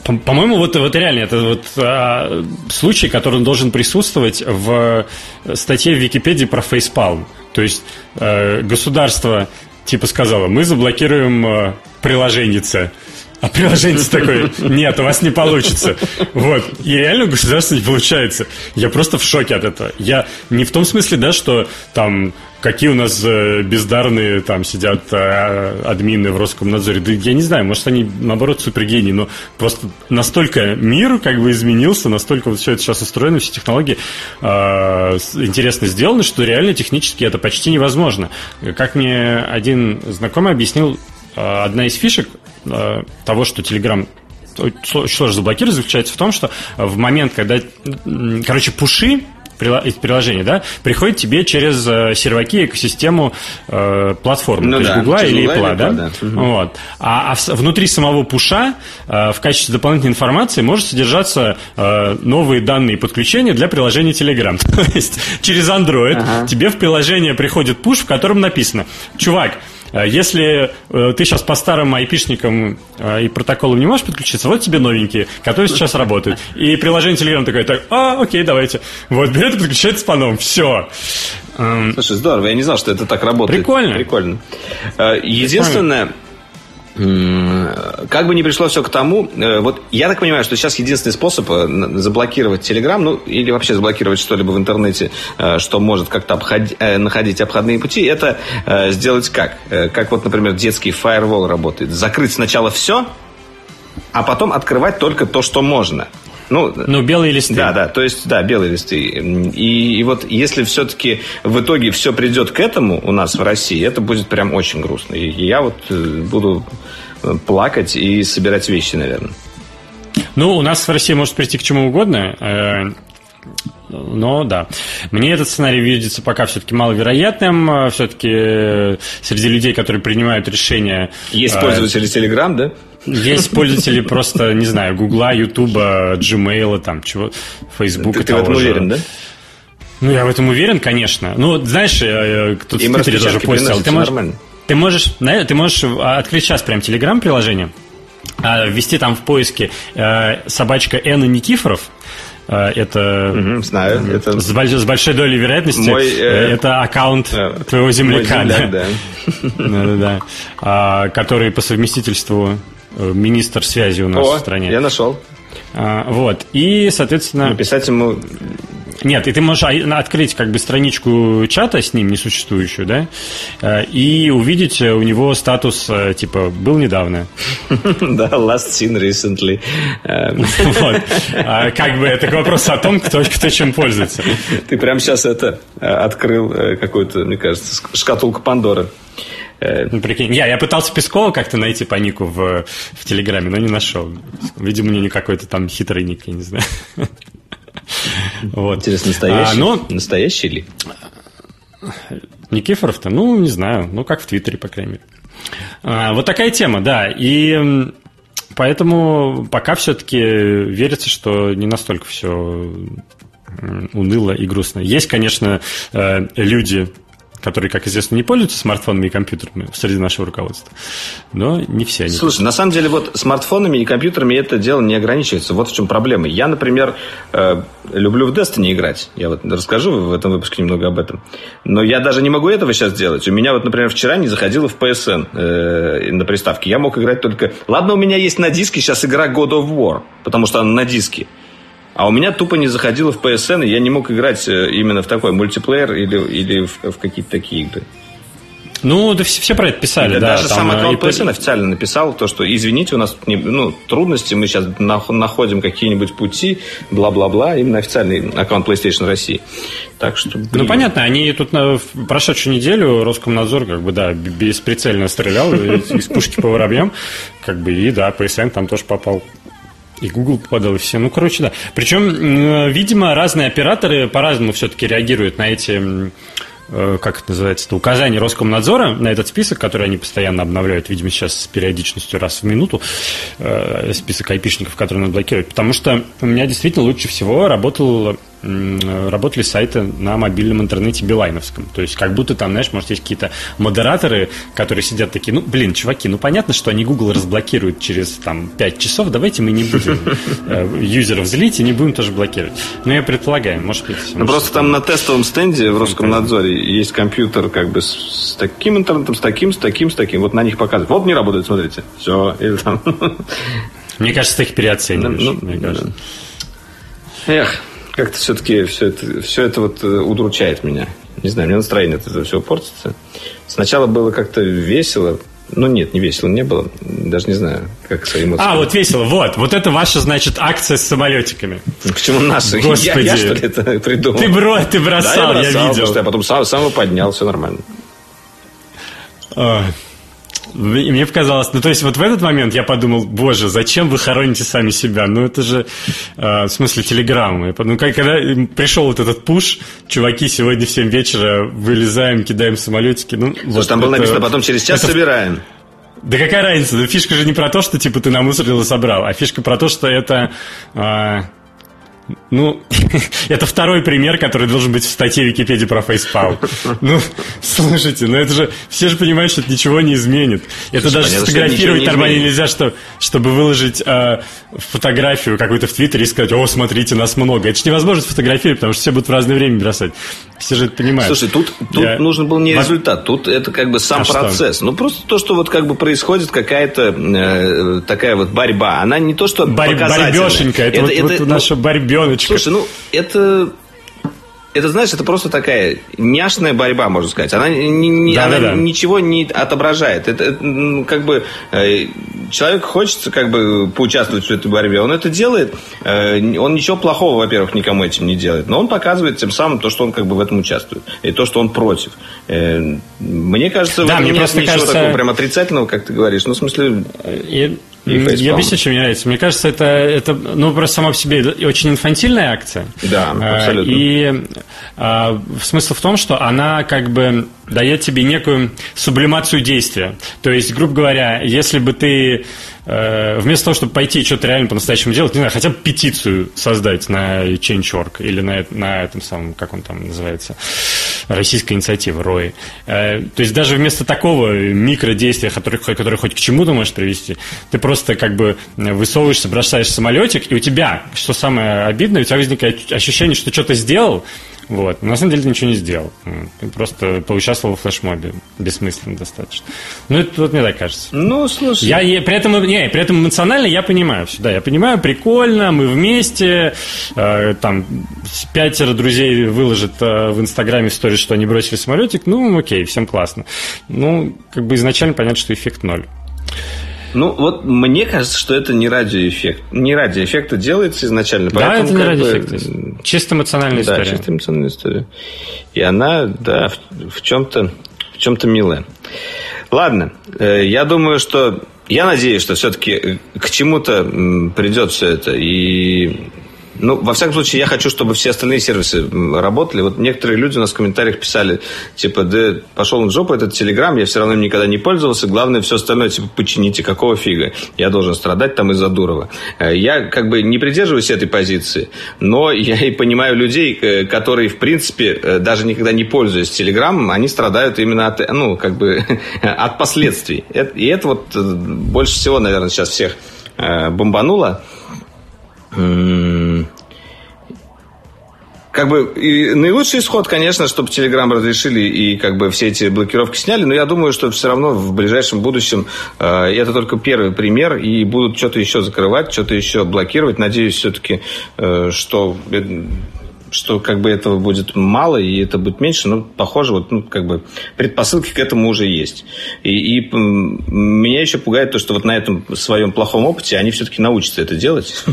по-моему, вот, вот реально, это вот а, случай, который должен присутствовать в статье в Википедии про фейспалм. То есть э, государство типа сказало, мы заблокируем э, приложеннице. А приложение такое, нет, у вас не получится. Вот. И реально у государства не получается. Я просто в шоке от этого. Я не в том смысле, да, что там какие у нас э, бездарные там сидят э, админы в Роскомнадзоре. Да я не знаю, может они наоборот супергении, но просто настолько мир как бы изменился, настолько вот все это сейчас устроено, все технологии э, интересно сделаны, что реально технически это почти невозможно. Как мне один знакомый объяснил, одна из фишек э, того, что Telegram очень сложно заблокировать, заключается в том, что в момент, когда, короче, пуши из приложения, да, приходят тебе через э, серваки экосистему э, платформы, Ну то есть да, Гугла или Apple, да? Apple, да. Мгм. Вот. А, а внутри самого пуша э, в качестве дополнительной информации может содержаться э, новые данные подключения для приложения Telegram. То есть через Android тебе в приложение приходит пуш, в котором написано, чувак, если э, ты сейчас по старым айпишникам э, и протоколам не можешь подключиться, вот тебе новенькие, которые сейчас работают. И приложение Telegram такое, так, а, окей, давайте. Вот, берет и подключается по новым. Все. Слушай, здорово, я не знал, что это так работает. Прикольно. Прикольно. Э, Единственное, м, как бы ни пришло все к тому, э, вот я так понимаю, что сейчас единственный способ э, заблокировать Telegram, ну или вообще заблокировать что-либо в интернете, э, что может как-то обходи- находить обходные пути, это сделать как? Как вот, например, детский фаервол работает. Закрыть сначала все, а потом открывать только то, что можно. Ну, Ну, белые листы. да, да, то есть, да, белые листы. И, и вот если все-таки в итоге все придет к этому у нас в России, это будет прям очень грустно. И я вот э, буду э, плакать и собирать вещи, наверное. Ну, у нас в России может прийти к чему угодно. э, Но да, мне этот сценарий видится пока все-таки маловероятным. Все-таки среди людей, которые принимают решения, Есть пользователи Telegram, да? Есть пользователи просто, не знаю, Гугла, Ютуба, Gmail, там чего, Фейсбука. Ты, ты в этом же. уверен, да? Ну, я в этом уверен, конечно. Ну, знаешь, э, кто-то в Твиттере тоже постил. Ты можешь, нормально. ты можешь, ты можешь а, открыть сейчас прям Телеграм-приложение, а, ввести там в поиске э, собачка Энна Никифоров. Э, Это Мгм, знаю. Это с, больш- с большой долей вероятности Мой, э, это аккаунт э, твоего земляка, мой земляк, да. да. Да-да-да. А, который по совместительству министр связи у нас О, в стране. я нашел. А, вот. И, соответственно, Написать ему Нет, и ты можешь открыть как бы страничку чата с ним несуществующую, да, э, и увидеть у него статус э, типа «был недавно». Да, last seen recently. Вот. А как бы это вопрос о том, кто, кто чем пользуется. Ты прямо сейчас это э, открыл какую-то, мне кажется, шкатулку Пандоры. Ну, прикинь, я, я пытался Пескова как-то найти по нику в, в Телеграме, но не нашел. Видимо, мне не какой-то там хитрый ник, я не знаю. Вот. Интересно, настоящий? А, но... Настоящий ли? Никифоров-то, ну, не знаю. Ну, как в Твиттере, по крайней мере. А, вот такая тема, да. И поэтому пока все-таки верится, что не настолько все уныло и грустно. Есть, конечно, э, люди, которые, как известно, не пользуются смартфонами и компьютерами среди нашего руководства. Но не все они. Слушай, на самом деле вот смартфонами и компьютерами это дело не ограничивается. Вот в чем проблема. Я, например, э, люблю в Destiny играть. Я вот расскажу в этом выпуске немного об этом. Но я даже не могу этого сейчас делать. У меня вот, например, вчера не заходило в PSN э, на приставке. Я мог играть только... Ладно, у меня есть на диске сейчас игра God of War, потому что она на диске. А у меня тупо не заходило в PSN, и я не мог играть э, именно в такой мультиплеер или, или в, в какие-то такие игры. Ну, да все, все про это писали, да. Даже там, сам э, аккаунт PSN официально написал то, что извините, у нас не, ну, трудности, мы сейчас находим какие-нибудь пути, бла-бла-бла, именно официальный аккаунт PlayStation России. Так что, блин. Ну, понятно, они тут на прошедшую неделю Роскомнадзор, как бы, да, бесприцельно стрелял из пушки по воробьям, как бы, и, да, PSN там тоже попал и Google попадал, и все. Ну, короче, да. Причем, видимо, разные операторы по-разному все-таки реагируют на эти э, как это называется, это указание Роскомнадзора на этот список, который они постоянно обновляют, видимо, сейчас с периодичностью раз в минуту, э, список айпишников, которые надо блокировать. Потому что у меня действительно лучше всего работал работали сайты на мобильном интернете билайновском. То есть, как будто там, знаешь, может, есть какие-то модераторы, которые сидят такие, ну, блин, чуваки, ну, понятно, что они Google разблокируют через, там, 5 часов, давайте мы не будем э, юзеров злить и не будем тоже блокировать. Ну, я предполагаю, может быть... Ну, просто там на тестовом стенде в Роскомнадзоре есть компьютер как бы с, таким интернетом, с таким, с таким, с таким. Вот на них показывают. Вот не работает, смотрите. Все. Или там... Мне кажется, ты их переоцениваешь. Ну, мне кажется. Эх, как-то все-таки все это, все это вот э, удручает меня. Не знаю, мне настроение от этого все портится. Сначала было как-то весело, ну нет, не весело не было. Даже не знаю, как свои эмоции. А, вот весело, вот. Вот это ваша, значит, акция с самолетиками. Почему наша? Господи. Я, я что ли, это придумал? Ты, бро, ты бросал, да, я, бросал, я видел. Я потом сам, сам его поднял, все нормально. Ой. Мне показалось, ну то есть вот в этот момент я подумал, боже, зачем вы хороните сами себя? Ну это же, э, в смысле, телеграммы. Ну как, когда пришел вот этот пуш, чуваки, сегодня в 7 вечера вылезаем, кидаем самолетики. Ну, Слушай, вот там было написано, потом через час это... собираем. Да какая разница? Ну, фишка же не про то, что типа ты намусорил и собрал, а фишка про то, что это... Э, ну, это второй пример, который должен быть в статье Википедии про фейспал. Ну, слушайте, ну это же... Все же понимают, что это ничего не изменит. Это Слушай, даже понятно, сфотографировать нормально нельзя, что, чтобы выложить э, фотографию какую-то в Твиттере и сказать, о, смотрите, нас много. Это же невозможно сфотографировать, потому что все будут в разное время бросать. Все же это понимают. Слушай, тут, тут Я... нужен был не результат, тут это как бы сам а процесс. Что? Ну, просто то, что вот как бы происходит какая-то э, такая вот борьба. Она не то, что Борь, Борьбешенька, это, это, вот, это, вот ну, наша борьбеночка. Слушай, ну, это это, знаешь, это просто такая няшная борьба, можно сказать. Она, не, да, она да, да. ничего не отображает. Это, это как бы э, человек хочется как бы поучаствовать в этой борьбе. Он это делает. Э, он ничего плохого, во-первых, никому этим не делает. Но он показывает тем самым то, что он как бы в этом участвует. И то, что он против. Э, мне кажется, да, мне нет ничего кажется... такого прям отрицательного, как ты говоришь. Ну, в смысле... И я объясню, что мне нравится. Мне кажется, это, это ну, просто сама по себе очень инфантильная акция. Да, а, абсолютно. И а, смысл в том, что она как бы дает тебе некую сублимацию действия. То есть, грубо говоря, если бы ты Э, вместо того, чтобы пойти что-то реально по-настоящему делать, не знаю, хотя бы петицию создать на Change.org или на, на этом самом, как он там называется, российская инициатива, ROI. Э, то есть даже вместо такого микродействия, который, который хоть к чему-то может привести, ты просто как бы высовываешься, бросаешь самолетик, и у тебя, что самое обидное, у тебя возникает ощущение, что что-то сделал, Вот. На самом деле ты ничего не сделал. Ты просто поучаствовал в флешмобе. Бессмысленно достаточно. Ну, это вот мне так кажется. Ну, слушай. Я и при этом, не, при этом эмоционально я понимаю все. Да, я понимаю, прикольно, мы вместе. Э, там пятеро друзей выложат э, в Инстаграме сторис, что они бросили самолетик. Ну, окей, всем классно. Ну, как бы изначально понятно, что эффект ноль. Ну, вот мне кажется, что это не ради эффекта. Не ради эффекта делается изначально. Да, это не ради бы. Чисто эмоциональная да, история. Да, чисто эмоциональная история. И она, да, в, в чем-то в чем-то милая. Ладно, э, я думаю, что я надеюсь, что все-таки к чему-то придет все это. И ну, во всяком случае, я хочу, чтобы все остальные сервисы работали. Вот некоторые люди у нас в комментариях писали, типа, да пошел на жопу этот Телеграм, я все равно им никогда не пользовался, главное все остальное, типа, почините, какого фига? Я должен страдать там из-за Дурова. Э, я как бы не придерживаюсь этой позиции, но я и понимаю людей, э, которые, в принципе, э, даже никогда не пользуясь Телеграмом, они страдают именно от, ну, как бы, от последствий. И это вот больше всего, наверное, сейчас всех бомбануло как бы и наилучший исход, конечно, чтобы Telegram разрешили и как бы все эти блокировки сняли, но я думаю, что все равно в ближайшем будущем э, это только первый пример, и будут что-то еще закрывать, что-то еще блокировать. Надеюсь все-таки, э, что что как бы этого будет мало и это будет меньше, но похоже, вот, ну, как бы предпосылки к этому уже есть. И, и меня еще пугает то, что вот на этом своем плохом опыте они все-таки научатся это делать.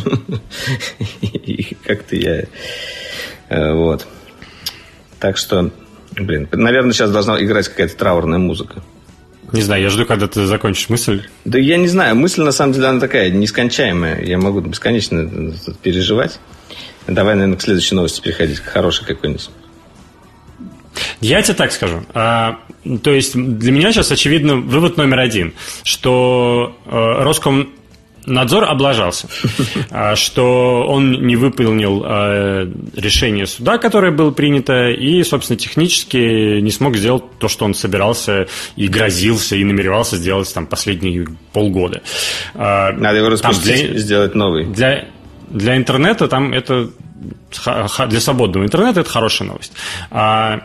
И как-то я... Э, вот. Так что, блин, наверное, сейчас должна играть какая-то траурная музыка. Не знаю, я жду, когда ты закончишь мысль. Да я не знаю, мысль на самом деле она такая нескончаемая. Я могу бесконечно переживать. Давай, наверное, к следующей новости переходить, к хорошей какой-нибудь. Я тебе так скажу. А, то есть для меня сейчас очевидно вывод номер один, что э, Роскомнадзор облажался, а, что он не выполнил э, решение суда, которое было принято, и, собственно, технически не смог сделать то, что он собирался и грозился, и намеревался сделать там последние полгода. А, Надо его распустить, для, сделать новый. Для, для интернета там это для свободного интернета это хорошая новость. А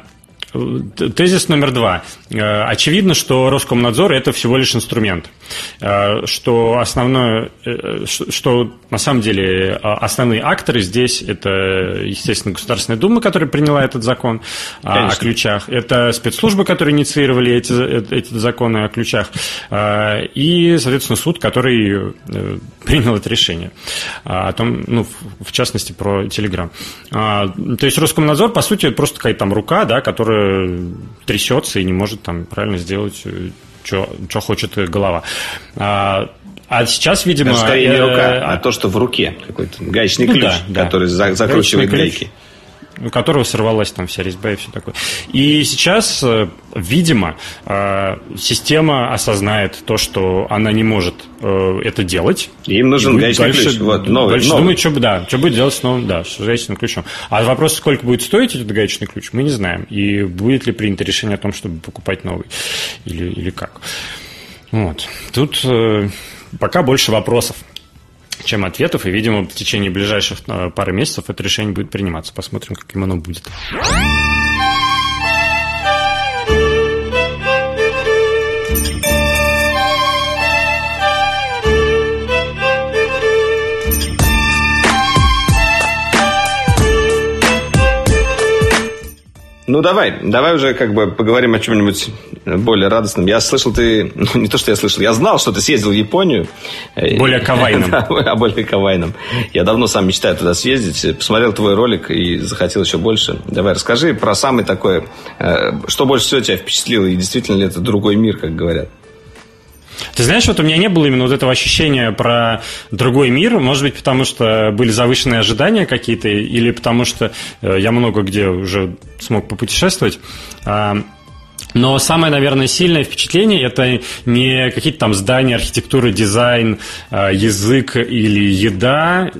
Тезис номер два. Э, очевидно, что Роскомнадзор – это всего лишь инструмент. Э, что основное, э, что на самом деле основные акторы здесь – это, естественно, Государственная Дума, которая приняла этот закон Конечно. о ключах. Это спецслужбы, которые инициировали эти, эти законы о ключах. И, соответственно, суд, который принял это решение. О том, ну, в частности, про Телеграм. То есть Роскомнадзор, по сути, просто какая-то там рука, да, которая трясется и не может там правильно сделать, что э, хочет голова. А, а сейчас, видимо... Это скорее не рука, а то, что в руке. Какой-то гаечный ну, ключ, да, который да. закручивает гайки у которого сорвалась там вся резьба и все такое. И сейчас, э, видимо, э, система осознает то, что она не может э, это делать. Им нужен гаечный дальше, ключ. Вот, новый, дальше новый. думает, что, да, что будет делать с новым, да, с гаечным ключом. А вопрос, сколько будет стоить этот гаечный ключ, мы не знаем. И будет ли принято решение о том, чтобы покупать новый или, или как. Вот. Тут пока больше вопросов чем ответов, и, видимо, в течение ближайших э, пары месяцев это решение будет приниматься. Посмотрим, каким оно будет. Ну, давай, давай уже как бы поговорим о чем-нибудь более радостном. Я слышал, ты... Ну, не то, что я слышал, я знал, что ты съездил в Японию. Более кавайном. Да, о более кавайном. Я давно сам мечтаю туда съездить. Посмотрел твой ролик и захотел еще больше. Давай, расскажи про самый такой... Э, что больше всего тебя впечатлило? И действительно ли это другой мир, как говорят? Ты знаешь, вот у меня не было именно вот этого ощущения про другой мир, может быть, потому что были завышенные ожидания какие-то, или потому что э, я много где уже смог попутешествовать. А, но самое, наверное, сильное впечатление это не какие-то там здания, архитектура, дизайн, а, язык или еда,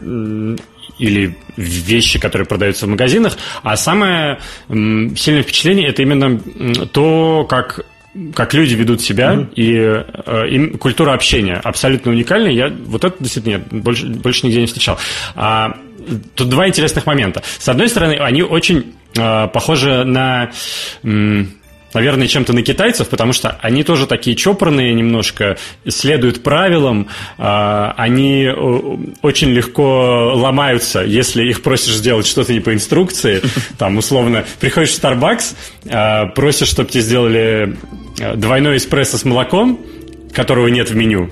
или вещи, которые продаются в магазинах, а самое сильное впечатление это именно то, как как люди ведут себя mm-hmm. и, э, культура общения абсолютно уникальная. Я вот это действительно нет, больше, больше нигде не встречал. А, тут два интересных момента. С одной стороны, они очень э, похоже на... М- наверное, чем-то на китайцев, потому что они тоже такие чопорные немножко, следуют правилам, а, они очень легко ломаются, если их просишь сделать что-то не по инструкции. Там, условно, приходишь в Starbucks, а, просишь, чтобы тебе сделали э, двойной эспрессо с молоком, которого нет в меню,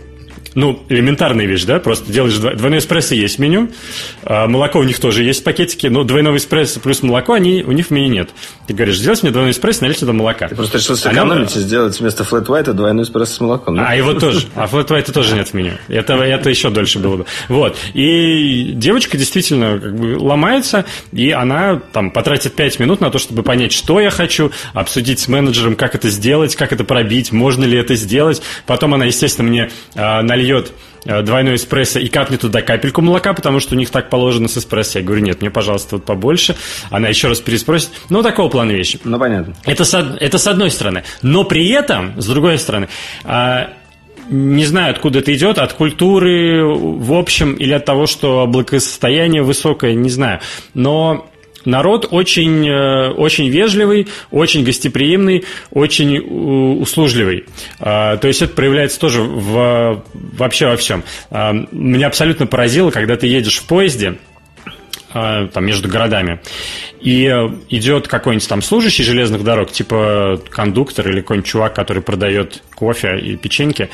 ну, элементарная вещь, да, просто делаешь двойной эспрессо есть в меню, а молоко у них тоже есть в пакетике, но двойного эспрессо плюс молоко, они, у них в меню нет. Ты говоришь, сделайте мне двойной эспрессо, налейте туда молока. Ты просто решил сэкономить Она... и сделать вместо флэт white двойной эспрессо с молоком, да? А его тоже, а флэт white тоже нет в меню. Это, это еще дольше было бы. Вот, и девочка действительно как бы ломается, и она там потратит 5 минут на то, чтобы понять, что я хочу, обсудить с менеджером, как это сделать, как это пробить, можно ли это сделать. Потом она, естественно, мне э, нальет э, двойной эспрессо и капнет туда капельку молока, потому что у них так положено с эспрессо. Я говорю, нет, мне, пожалуйста, вот побольше. Она еще раз переспросит. Ну, такого плана вещи. Ну, понятно. Это с, это с одной стороны. Но при этом, с другой стороны, а, не знаю, откуда это идет, от культуры в общем или от того, что благосостояние высокое, не знаю. Но Народ очень, э, очень вежливый, очень гостеприимный, очень услужливый. А, то есть это проявляется тоже в, вообще во всем. А, меня абсолютно поразило, когда ты едешь в поезде, а, там, между городами, и идет какой-нибудь там служащий железных дорог, типа кондуктор или какой-нибудь чувак, который продает кофе и печеньки,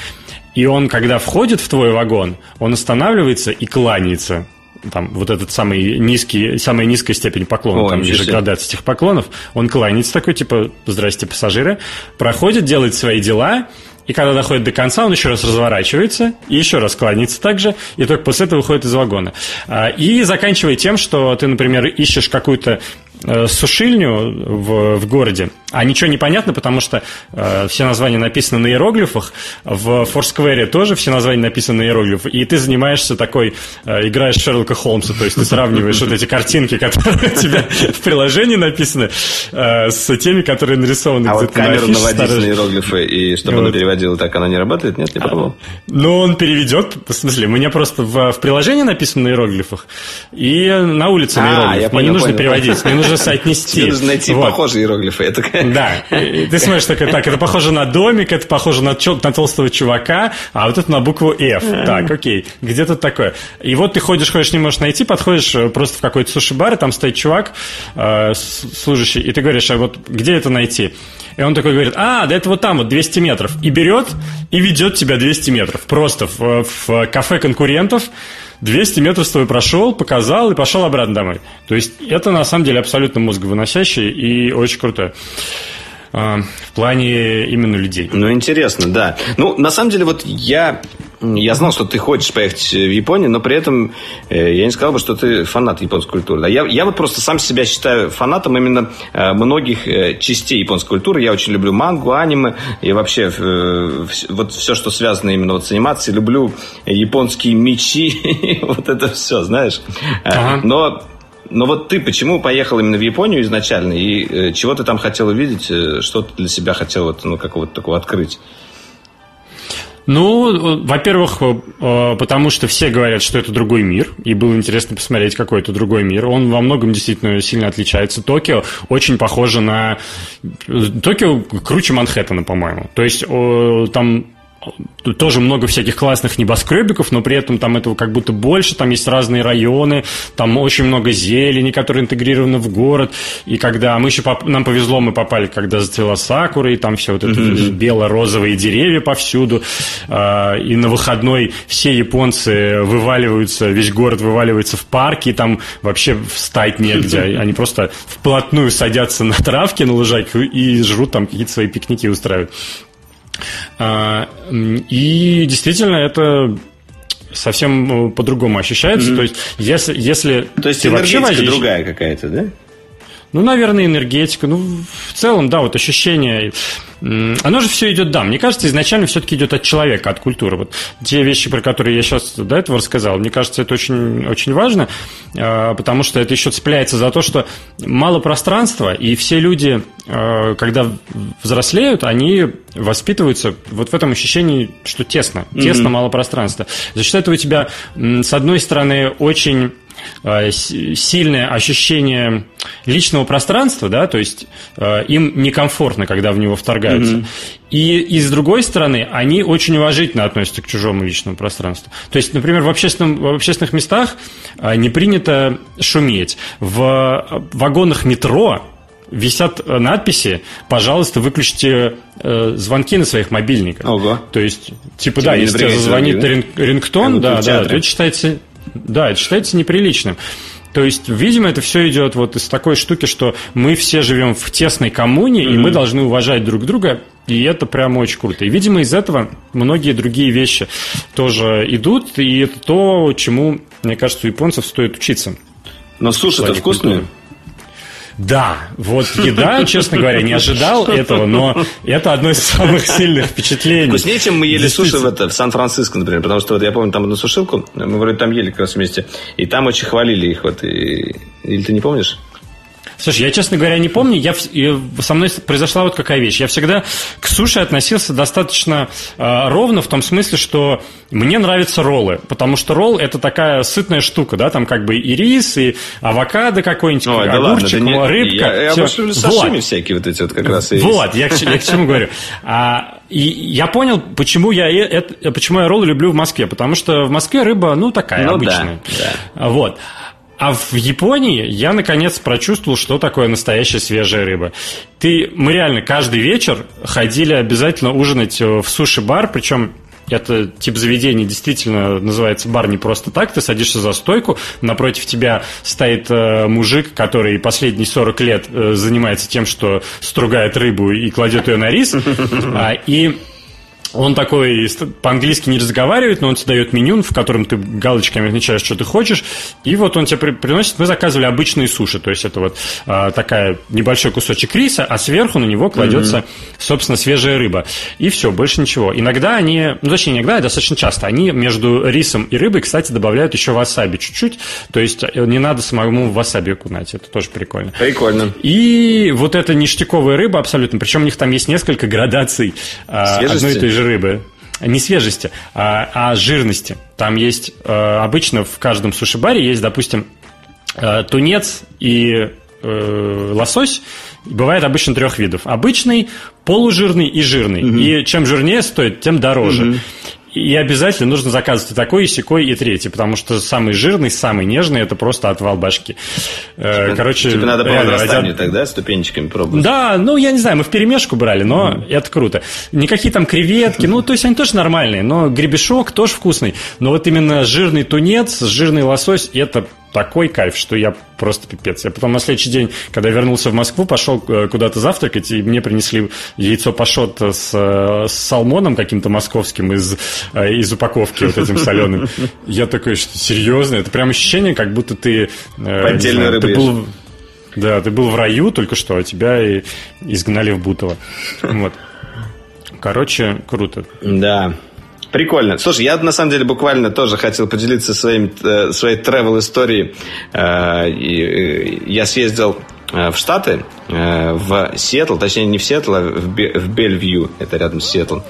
и он, когда входит в твой вагон, он останавливается и кланяется там вот этот самый низкий, самая низкая степень поклона, О, там ниже градации этих поклонов, он кланяется такой, типа, здрасте, пассажиры, проходит, делает свои дела, и когда доходит до конца, он еще раз разворачивается и еще раз кланяется также, и только после этого выходит из вагона. А, и заканчивая тем, что ты, например, ищешь какую-то сушильню в, в городе, а ничего не понятно, потому что э, все названия написаны на иероглифах, в Форсквере тоже все названия написаны на иероглифах, и ты занимаешься такой, э, играешь Шерлока Холмса, то есть ты сравниваешь вот эти картинки, которые у тебя в приложении написаны, э, с теми, которые нарисованы а вот камеру на наводить на иероглифы, и чтобы вот. она переводила, так она не работает? Нет, не пробовал? Ну, он переведет, в смысле, у меня просто в, в приложении написано на иероглифах, и на улице на а, иероглифах. Мне не нужно переводить, мне нужно нужно соотнести. Тебе нужно найти вот. похожие иероглифы. Это... Да. И ты смотришь, так, так, это похоже на домик, это похоже на, на толстого чувака, а вот это на букву F. Так, окей. Где тут такое? И вот ты ходишь, ходишь, не можешь найти, подходишь э, просто в какой-то суши-бар, и там стоит чувак, э, служащий, и ты говоришь, а вот где это найти? И он такой говорит, а, да это вот там вот 200 метров. И берет и ведет тебя 200 метров. Просто в, в кафе конкурентов 200 метров с тобой прошел, показал и пошел обратно домой. То есть это на самом деле абсолютно мозговыносящее и очень круто а, в плане именно людей. Ну, интересно, да. Ну, на самом деле, вот я я знал, что ты хочешь поехать в Японию, но при этом э, я не сказал бы, что ты фанат японской культуры. Да? Я, я вот просто сам себя считаю фанатом именно э, многих э, частей японской культуры. Я очень люблю мангу, аниме и вообще вот все, что связано именно вот с анимацией. Люблю японские мечи, вот это все, знаешь. Ага. Но но вот ты почему поехал именно в Японию изначально? И чего ты там хотел увидеть? Что ты для себя хотел вот, ну, какого-то такого открыть? Ну, во-первых, э, потому что все говорят, что это другой мир, и было интересно посмотреть, какой это другой мир. Он во многом действительно сильно отличается. Токио очень похоже на... Токио круче Манхэттена, по-моему. То есть там Тут тоже много всяких классных небоскребиков, но при этом там этого как будто больше, там есть разные районы, там очень много зелени, которая интегрирована в город, и когда мы еще, нам повезло, мы попали, когда зацвела сакура, и там все вот это mm-hmm. бело-розовые деревья повсюду, а, и на выходной все японцы вываливаются, весь город вываливается в парке, и там вообще встать негде, они просто вплотную садятся на травке, на лужайке и жрут там какие-то свои пикники устраивают. А, и действительно это совсем э, по-другому ощущается. Mm-hmm. То есть, если, если То есть ты вообще возишь... другая какая-то, да? Ну, наверное, энергетика. Ну, в целом, да, вот ощущение. Оно же все идет, да, мне кажется, изначально все-таки идет от человека, от культуры. Вот те вещи, про которые я сейчас до этого рассказал, мне кажется, это очень, очень важно, а, потому что это еще цепляется за то, что мало пространства, и все люди, а, когда взрослеют, они воспитываются вот в этом ощущении, что тесно, тесно, mm-hmm. мало пространства. За счет этого у тебя, с одной стороны, очень э, сильное ощущение личного пространства, да, то есть э, им некомфортно, когда в него вторгаются. Mm-hmm. И, и с другой стороны, они очень уважительно относятся к чужому личному пространству. То есть, например, в, общественном, в общественных местах э, не принято шуметь. В вагонах метро висят э, надписи, пожалуйста, выключите э, звонки на своих мобильниках. Ого. То есть, типа, да, если тебе зазвонит да? рингтон, да, да, то это считается, да, это считается неприличным. То есть, видимо, это все идет вот из такой штуки, что мы все живем в тесной коммуне, mm-hmm. и мы должны уважать друг друга, и это прям очень круто. И, видимо, из этого многие другие вещи тоже идут, и это то, чему, мне кажется, у японцев стоит учиться. Но суши-то вкусные? Культуры. Да, вот еда, честно говоря, не ожидал этого, но это одно из самых сильных впечатлений. Вкуснее, чем мы ели суши в, это, в Сан-Франциско, например, потому что вот я помню там одну сушилку, мы вроде там ели как раз вместе, и там очень хвалили их. Вот, и... Или ты не помнишь? Слушай, я, честно говоря, не помню. Я, со мной произошла вот какая вещь. Я всегда к суше относился достаточно э, ровно, в том смысле, что мне нравятся роллы, потому что ролл – это такая сытная штука, да, там как бы и рис, и авокадо какой-нибудь, Ой, огурчик, да ладно, рыбка. Я, я сашими вот. всякие вот эти вот как раз. Вот, я, я к чему говорю. А, и я понял, почему я, это, почему я роллы люблю в Москве, потому что в Москве рыба, ну, такая ну, обычная. Да, да. Вот. А в Японии я наконец прочувствовал, что такое настоящая свежая рыба. Ты, мы реально каждый вечер ходили обязательно ужинать в суши-бар, причем это тип заведения действительно называется бар не просто так. Ты садишься за стойку, напротив тебя стоит э, мужик, который последние 40 лет э, занимается тем, что стругает рыбу и кладет ее на рис. А, и он такой по-английски не разговаривает, но он тебе дает меню, в котором ты галочками отмечаешь, что ты хочешь. И вот он тебе приносит. Мы заказывали обычные суши. То есть это вот а, такая небольшой кусочек риса, а сверху на него кладется, mm-hmm. собственно, свежая рыба. И все, больше ничего. Иногда они, ну точнее, иногда, а достаточно часто, они между рисом и рыбой, кстати, добавляют еще васаби чуть-чуть. То есть э, не надо самому васаби окунать. Это тоже прикольно. Прикольно. И вот эта ништяковая рыба абсолютно. Причем у них там есть несколько градаций а, одной и той же рыбы. Не свежести, а, а жирности. Там есть э, обычно в каждом суши-баре есть, допустим, э, тунец и э, лосось. Бывает обычно трех видов. Обычный, полужирный и жирный. Угу. И чем жирнее стоит, тем дороже. Угу. И обязательно нужно заказывать и такой, и секой, и третий, потому что самый жирный, самый нежный – это просто отвал башки. Типа, Короче, типа надо по возрастанию ради... тогда ступенчиками пробовать. Да, ну, я не знаю, мы в перемешку брали, но mm. это круто. Никакие там креветки, ну, то есть они тоже нормальные, но гребешок тоже вкусный. Но вот именно жирный тунец, жирный лосось – это такой кайф, что я просто пипец. Я потом на следующий день, когда вернулся в Москву, пошел э, куда-то завтракать, и мне принесли яйцо пашот с, э, с салмоном каким-то московским из, э, из упаковки вот этим соленым. Я такой, что серьезно? Это прям ощущение, как будто ты... Поддельная рыба ты был, Да, ты был в раю только что, а тебя и изгнали в Бутово. Вот. Короче, круто. Да. Прикольно. Слушай, я на самом деле буквально тоже хотел поделиться своим, э, своей travel историей. Э, я съездил э, в Штаты, в Сиэтл, точнее не в Сиэтл, а в Бельвью, это рядом с Сиэтлом,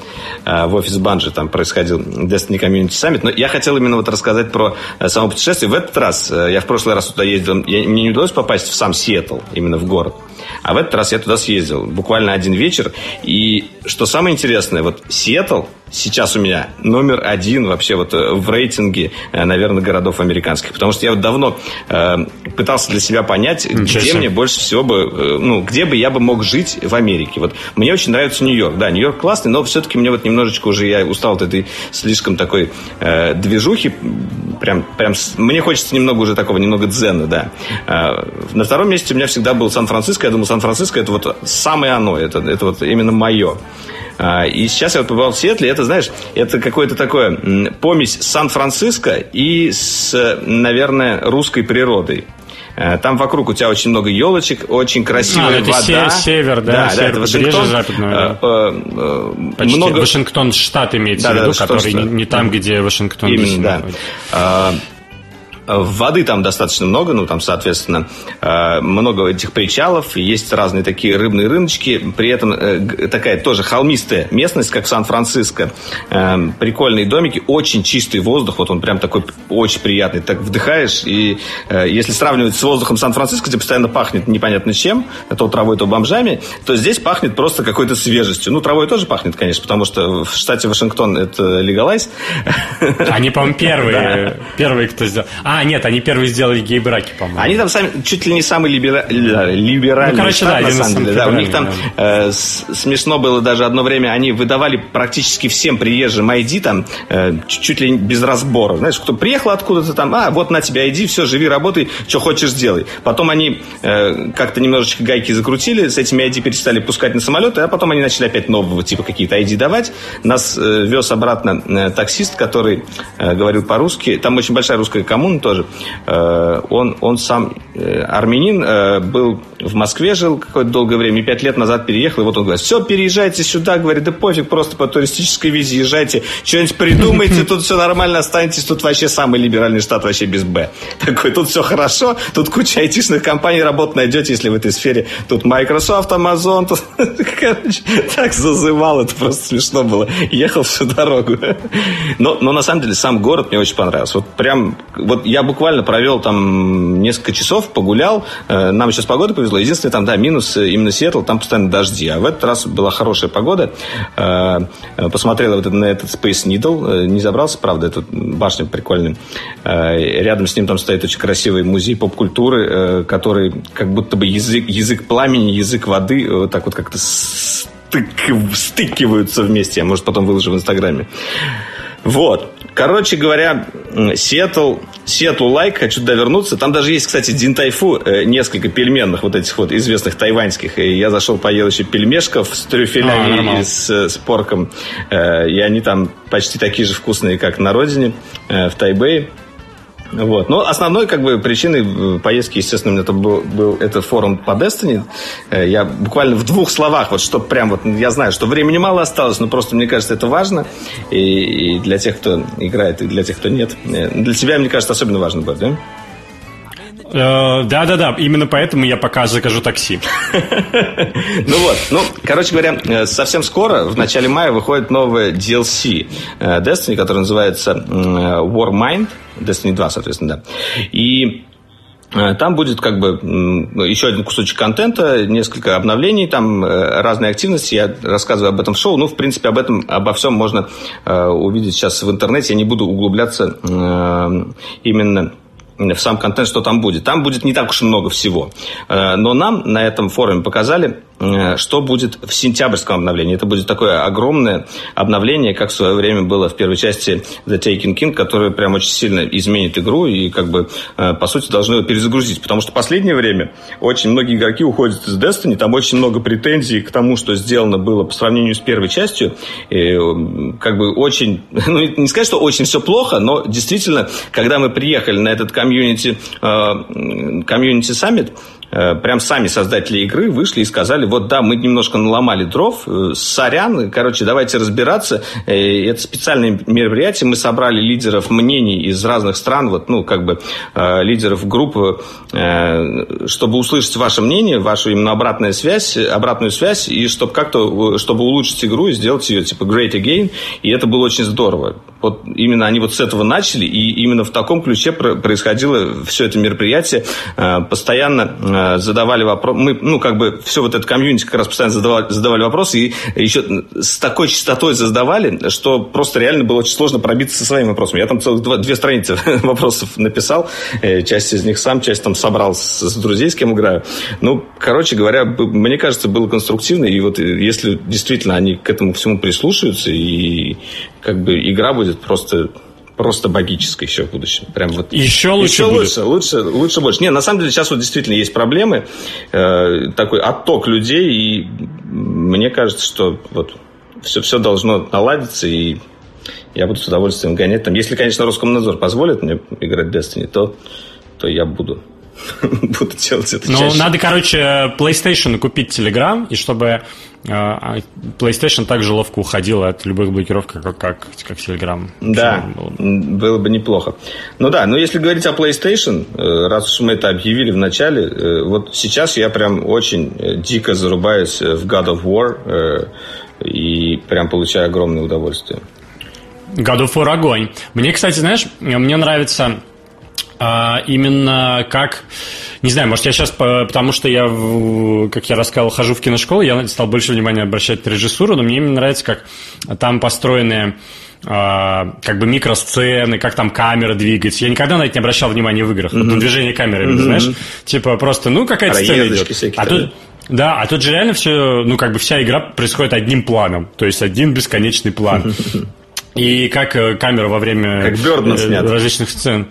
в офис Банжи, там происходил Destiny Community Summit, но я хотел именно вот рассказать про само путешествие. В этот раз, я в прошлый раз туда ездил, мне не удалось попасть в сам Сиэтл, именно в город. А в этот раз я туда съездил, буквально один вечер. И что самое интересное, вот Сиэтл сейчас у меня номер один вообще вот э, в рейтинге, э, наверное, городов американских. Потому что я вот давно э, пытался для себя понять, Ничего где себе. мне больше всего бы, э, ну, где бы я бы мог жить в Америке. Вот мне очень нравится Нью-Йорк. Да, Нью-Йорк классный, но все-таки мне вот немножечко уже я устал от этой слишком такой э, движухи. Прям, прям мне хочется немного уже такого, немного дзена, да. Э, на втором месте у меня всегда был Сан-Франциско. Я думал, Сан-Франциско это вот самое оно, это, это вот именно мое. А, и сейчас я вот побывал в Сиэтле, это, знаешь, это какое-то такое помесь Сан-Франциско и с, наверное, русской природой. А, там вокруг у тебя очень много елочек, очень красивая а, это вода. север, да, да, север, да это Вашингтон. западное. Да. А, Почти много... Вашингтон штат имеется да, в виду, да, который не, не там, где Вашингтон. Именно, да. Воды там достаточно много, ну, там, соответственно, э, много этих причалов, есть разные такие рыбные рыночки, при этом э, такая тоже холмистая местность, как Сан-Франциско, э, прикольные домики, очень чистый воздух, вот он прям такой очень приятный, так вдыхаешь, и если сравнивать с воздухом Сан-Франциско, где постоянно пахнет непонятно чем, то травой, то бомжами, то здесь пахнет просто какой-то свежестью. Ну, травой тоже пахнет, конечно, потому что в штате Вашингтон это легалайз. Они, по-моему, первые, первые, кто сделал. А, нет, они первые сделали гей-браки, по-моему. Они там сами, чуть ли не самый либера... либеральный ну, короче, штат, да, на самом деле. Да, у них там да. э, смешно было даже одно время, они выдавали практически всем приезжим ID там э, чуть ли без разбора. Знаешь, кто приехал откуда-то там, а, вот на тебя ID, все, живи, работай, что хочешь делай. Потом они э, как-то немножечко гайки закрутили, с этими ID перестали пускать на самолеты, а потом они начали опять нового типа какие-то ID давать. Нас э, вез обратно э, таксист, который э, говорил по-русски. Там очень большая русская коммуна тоже. Э, он, он сам э, армянин, э, был в Москве, жил какое-то долгое время, и пять лет назад переехал, и вот он говорит, все, переезжайте сюда, говорит, да пофиг, просто по туристической визе езжайте, что-нибудь придумайте, тут все нормально, останетесь, тут вообще самый либеральный штат, вообще без «Б». Такой, тут все хорошо, тут куча айтишных компаний работ найдете, если в этой сфере. Тут Microsoft, Amazon, тут, короче, так зазывал, это просто смешно было. Ехал всю дорогу. Но, но на самом деле сам город мне очень понравился. Вот прям, вот я буквально провел там несколько часов, погулял. Э, нам сейчас погода повезло. Единственное, там, да, минус э, именно Сиэтл, там постоянно дожди. А в этот раз была хорошая погода. Э, посмотрел вот на этот Space Needle. Не забрался, правда, эту башня прикольная. Рядом с ним там стоит очень красивый музей поп-культуры, который как будто бы язык, язык пламени, язык воды вот так вот как-то стык, стыкиваются вместе. Я, может, потом выложу в Инстаграме. Вот. Короче говоря, Сиэтл, Сиэтл лайк, хочу туда вернуться. Там даже есть, кстати, Дин Тайфу, э, несколько пельменных вот этих вот известных тайваньских. И я зашел, поел еще пельмешков с трюфелями а, и с, с порком. Э, и они там почти такие же вкусные, как на родине, э, в Тайбэе. Вот. Но основной как бы причиной поездки, естественно, это был, был этот форум по Destiny. Э, я буквально в двух словах, вот что прям вот я знаю, что времени мало осталось, но просто мне кажется, это важно. И, и для тех, кто играет, и для тех, кто нет. Э, для тебя, мне кажется, особенно важно будет, да? Э, да-да-да, именно поэтому я пока закажу такси. Ну вот, ну, короче говоря, совсем скоро, в начале мая, выходит новая DLC Destiny, которая называется Warmind. Destiny 2, соответственно, да. И э, там будет как бы еще один кусочек контента, несколько обновлений, там э, разные активности. Я рассказываю об этом в шоу. Ну, в принципе, об этом, обо всем можно э, увидеть сейчас в интернете. Я не буду углубляться именно в сам контент, что там будет. Там будет не так уж и много всего. Но нам на этом форуме показали Э, что будет в сентябрьском обновлении. Это будет такое огромное обновление, как в свое время было в первой части The Taken King, которое прям очень сильно изменит игру и как бы э, по сути должно ее перезагрузить. Потому что в последнее время очень многие игроки уходят из Destiny, там очень много претензий к тому, что сделано было по сравнению с первой частью. И как бы очень, ну не сказать, что очень все плохо, но действительно, когда мы приехали на этот комьюнити, э, комьюнити саммит, прям сами создатели игры вышли и сказали, вот да, мы немножко наломали дров, э, сорян, короче, давайте разбираться. Э, это специальное мероприятие, мы собрали лидеров мнений из разных стран, вот, ну, как бы лидеров группы, чтобы услышать ваше мнение, вашу именно обратную связь, обратную связь, и чтобы как-то, чтобы улучшить игру и сделать ее, типа, great again, и это было очень здорово. Вот именно они вот с этого начали, и именно в таком ключе происходило все это мероприятие. Постоянно задавали вопросы. Мы, ну, как бы, все вот это комьюнити как раз постоянно задавали, задавали вопросы, и еще с такой частотой задавали, что просто реально было очень сложно пробиться со своими вопросами. Я там целых два, две страницы вопросов написал, э, часть из них сам, часть там собрал с, с друзей, с кем играю. Ну, короче говоря, мне кажется, было конструктивно, и вот если действительно они к этому всему прислушаются, и как бы игра будет просто просто богической еще в будущем. Прям вот еще лучше еще будет. лучше, лучше, лучше больше. Не, на самом деле сейчас вот действительно есть проблемы, э, такой отток людей, и мне кажется, что вот все, все должно наладиться, и я буду с удовольствием гонять там. Если, конечно, Роскомнадзор позволит мне играть в Destiny, то, то я буду. буду делать это Ну, чаще. надо, короче, PlayStation купить Telegram, и чтобы э, PlayStation также ловко уходила от любых блокировок, как, как, как Telegram. Да, Было бы. было бы неплохо. Ну да, но если говорить о PlayStation, э, раз уж мы это объявили в начале, э, вот сейчас я прям очень дико зарубаюсь в God of War и прям получаю огромное удовольствие. God of War огонь. Мне, кстати, знаешь, мне нравится а, именно как... Не знаю, может, я сейчас, по- потому что я, как я рассказал, хожу в киношколу, я стал больше внимания обращать на режиссуру, но мне именно нравится, как там построены а, как бы микросцены, как там камера двигается. Я никогда на это не обращал внимания в играх. Вот на движение камеры, именно, знаешь? Типа просто, ну, какая-то сцена идет. всякие А тут, да, а тут же реально все, ну, как бы вся игра происходит одним планом. То есть один бесконечный план. И как э, камера во время Как различных сцен.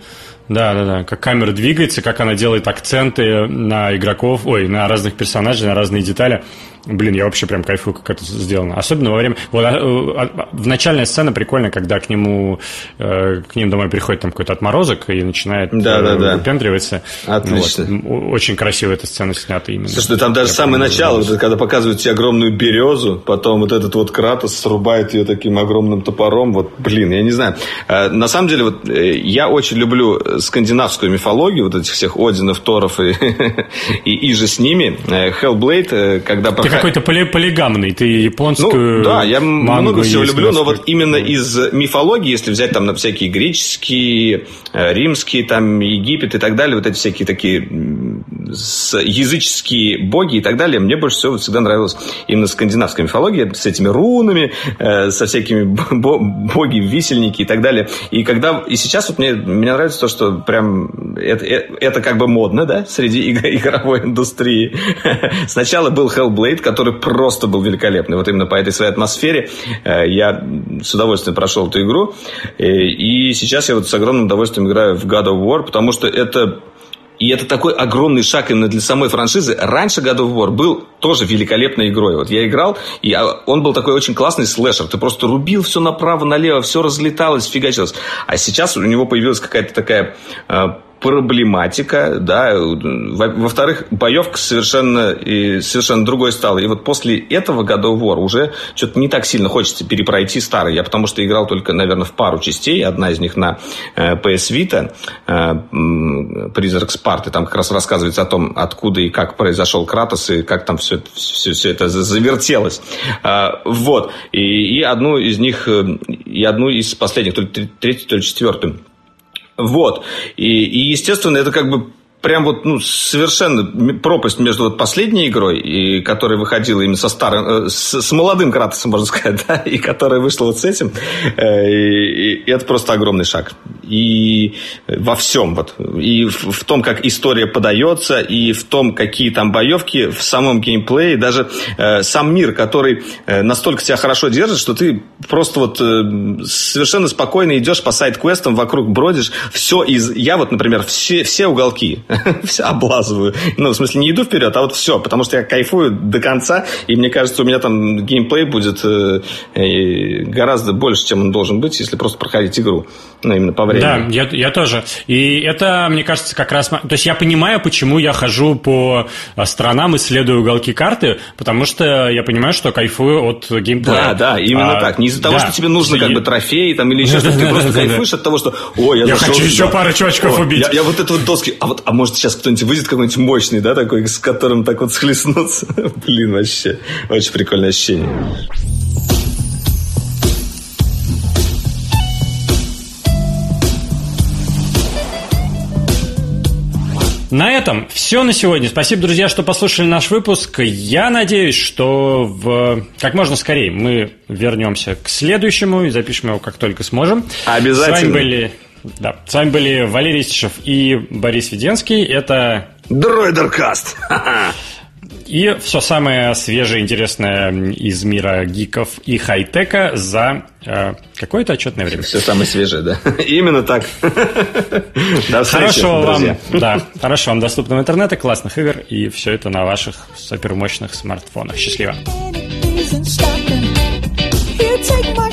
Да, да, да. Как камера двигается, как она делает акценты на игроков, ой, на разных персонажей, на разные детали. Блин, я вообще прям кайфую, как это сделано. Особенно во время... Вот, а, а, в начальная сцена прикольная, когда к нему, э, к ним домой приходит там какой-то отморозок и начинает Да, да, да. выпендриваться. Отлично. Вот. Очень красиво эта сцена снята именно. Слушай, ну там даже Я самое прям начало, вот когда показывают тебе огромную березу, потом вот этот вот Кратос срубает ее таким огромным топором, вот, блин, я не знаю. Э, На самом деле, вот э, я очень люблю э, скандинавскую мифологию, вот этих всех Одинов, Торов и, и, и же с ними. Hellblade, когда... Ты проха- какой-то поли- полигамный, ты японскую ну, да, я мангу много всего люблю, но вот именно из мифологии, если взять там на всякие греческие, э, римские, там Египет и так далее, вот эти всякие такие с- языческие боги и так далее, мне больше всего всегда нравилась именно скандинавская мифология с этими рунами, э, со всякими бо- боги, висельники и так далее. И когда и сейчас вот мне, мне нравится то, что прям это, э- это как бы модно, да, среди иг- игровой индустрии. Сначала был Hellblade, который просто был великолепный. Вот именно по этой своей атмосфере э, я с удовольствием прошел эту игру. И сейчас я вот с огромным удовольствием играю в God of War, потому что это и это такой огромный шаг именно для самой франшизы. Раньше God of War был тоже великолепной игрой. Вот я играл, и а, он был такой очень классный слэшер. Ты просто рубил все направо, налево, все разлеталось, фигачилось. А сейчас у него появилась какая-то такая э, проблематика, да. Во- Во-вторых, боевка совершенно, совершенно другой стала. И вот после этого God of War уже что-то не так сильно хочется перепройти старый. Я потому что играл только, наверное, в пару частей. Одна из них на э, PS Vita, э, Призрак Спарты. Там как раз рассказывается о том, откуда и как произошел Кратос, и как там все, все, все это за- завертелось. А, Вот. И, и одну из них, э, и одну из последних, то ли тре- третью, то ли четвертую. Вот. И, и, естественно, это как бы прям вот ну, совершенно пропасть между вот последней игрой, и, которая выходила именно со старым, э, с, с молодым Кратосом, можно сказать, да, и которая вышла вот с этим. Э, И, и это просто огромный шаг. И во всем. Вот. И в, в том, как история подается, и в том, какие там боевки, в самом геймплее, даже э, сам мир, который э, настолько тебя хорошо держит, что ты просто вот э, совершенно спокойно идешь по сайт-квестам, вокруг бродишь. Все из... Я вот, например, все, все уголки все облазываю. Ну, в смысле, не иду вперед, а вот все. Потому что я кайфую до конца, и мне кажется, у меня там геймплей будет э, э, гораздо больше, чем он должен быть, если просто проходить игру. Ну, именно по времени. Да, я, я тоже. И это, мне кажется, как раз... То есть я понимаю, почему я хожу по а, странам, исследую уголки карты, потому что я понимаю, что кайфую от геймплея. Да, да, именно А, так. Не из-за того, да. что тебе нужно как бы трофеи там или еще что-то. Ты просто кайфуешь от того, что ой, я хочу еще пару чувачков убить. Я, я вот это вот доски. А вот, а может сейчас кто-нибудь выйдет какой-нибудь мощный, да, такой, с которым так вот схлестнуться. Блин, вообще. Очень прикольное ощущение. На этом все на сегодня. Спасибо, друзья, что послушали наш выпуск. Я надеюсь, что в как можно скорее мы вернемся к следующему и запишем его как только сможем. Обязательно. С вами были, да, с вами были Валерий Истишев и Борис Веденский. Это Дройдеркаст. Ха-ха. и все самое свежее, интересное из мира гиков и хай-тека за э, какое-то отчетное время. Все самое свежее, да. Именно так. До встречи, Хорошего вам, друзья. да, хорошего вам доступного интернета, классных игр и все это на ваших супермощных смартфонах. Счастливо. Here, take my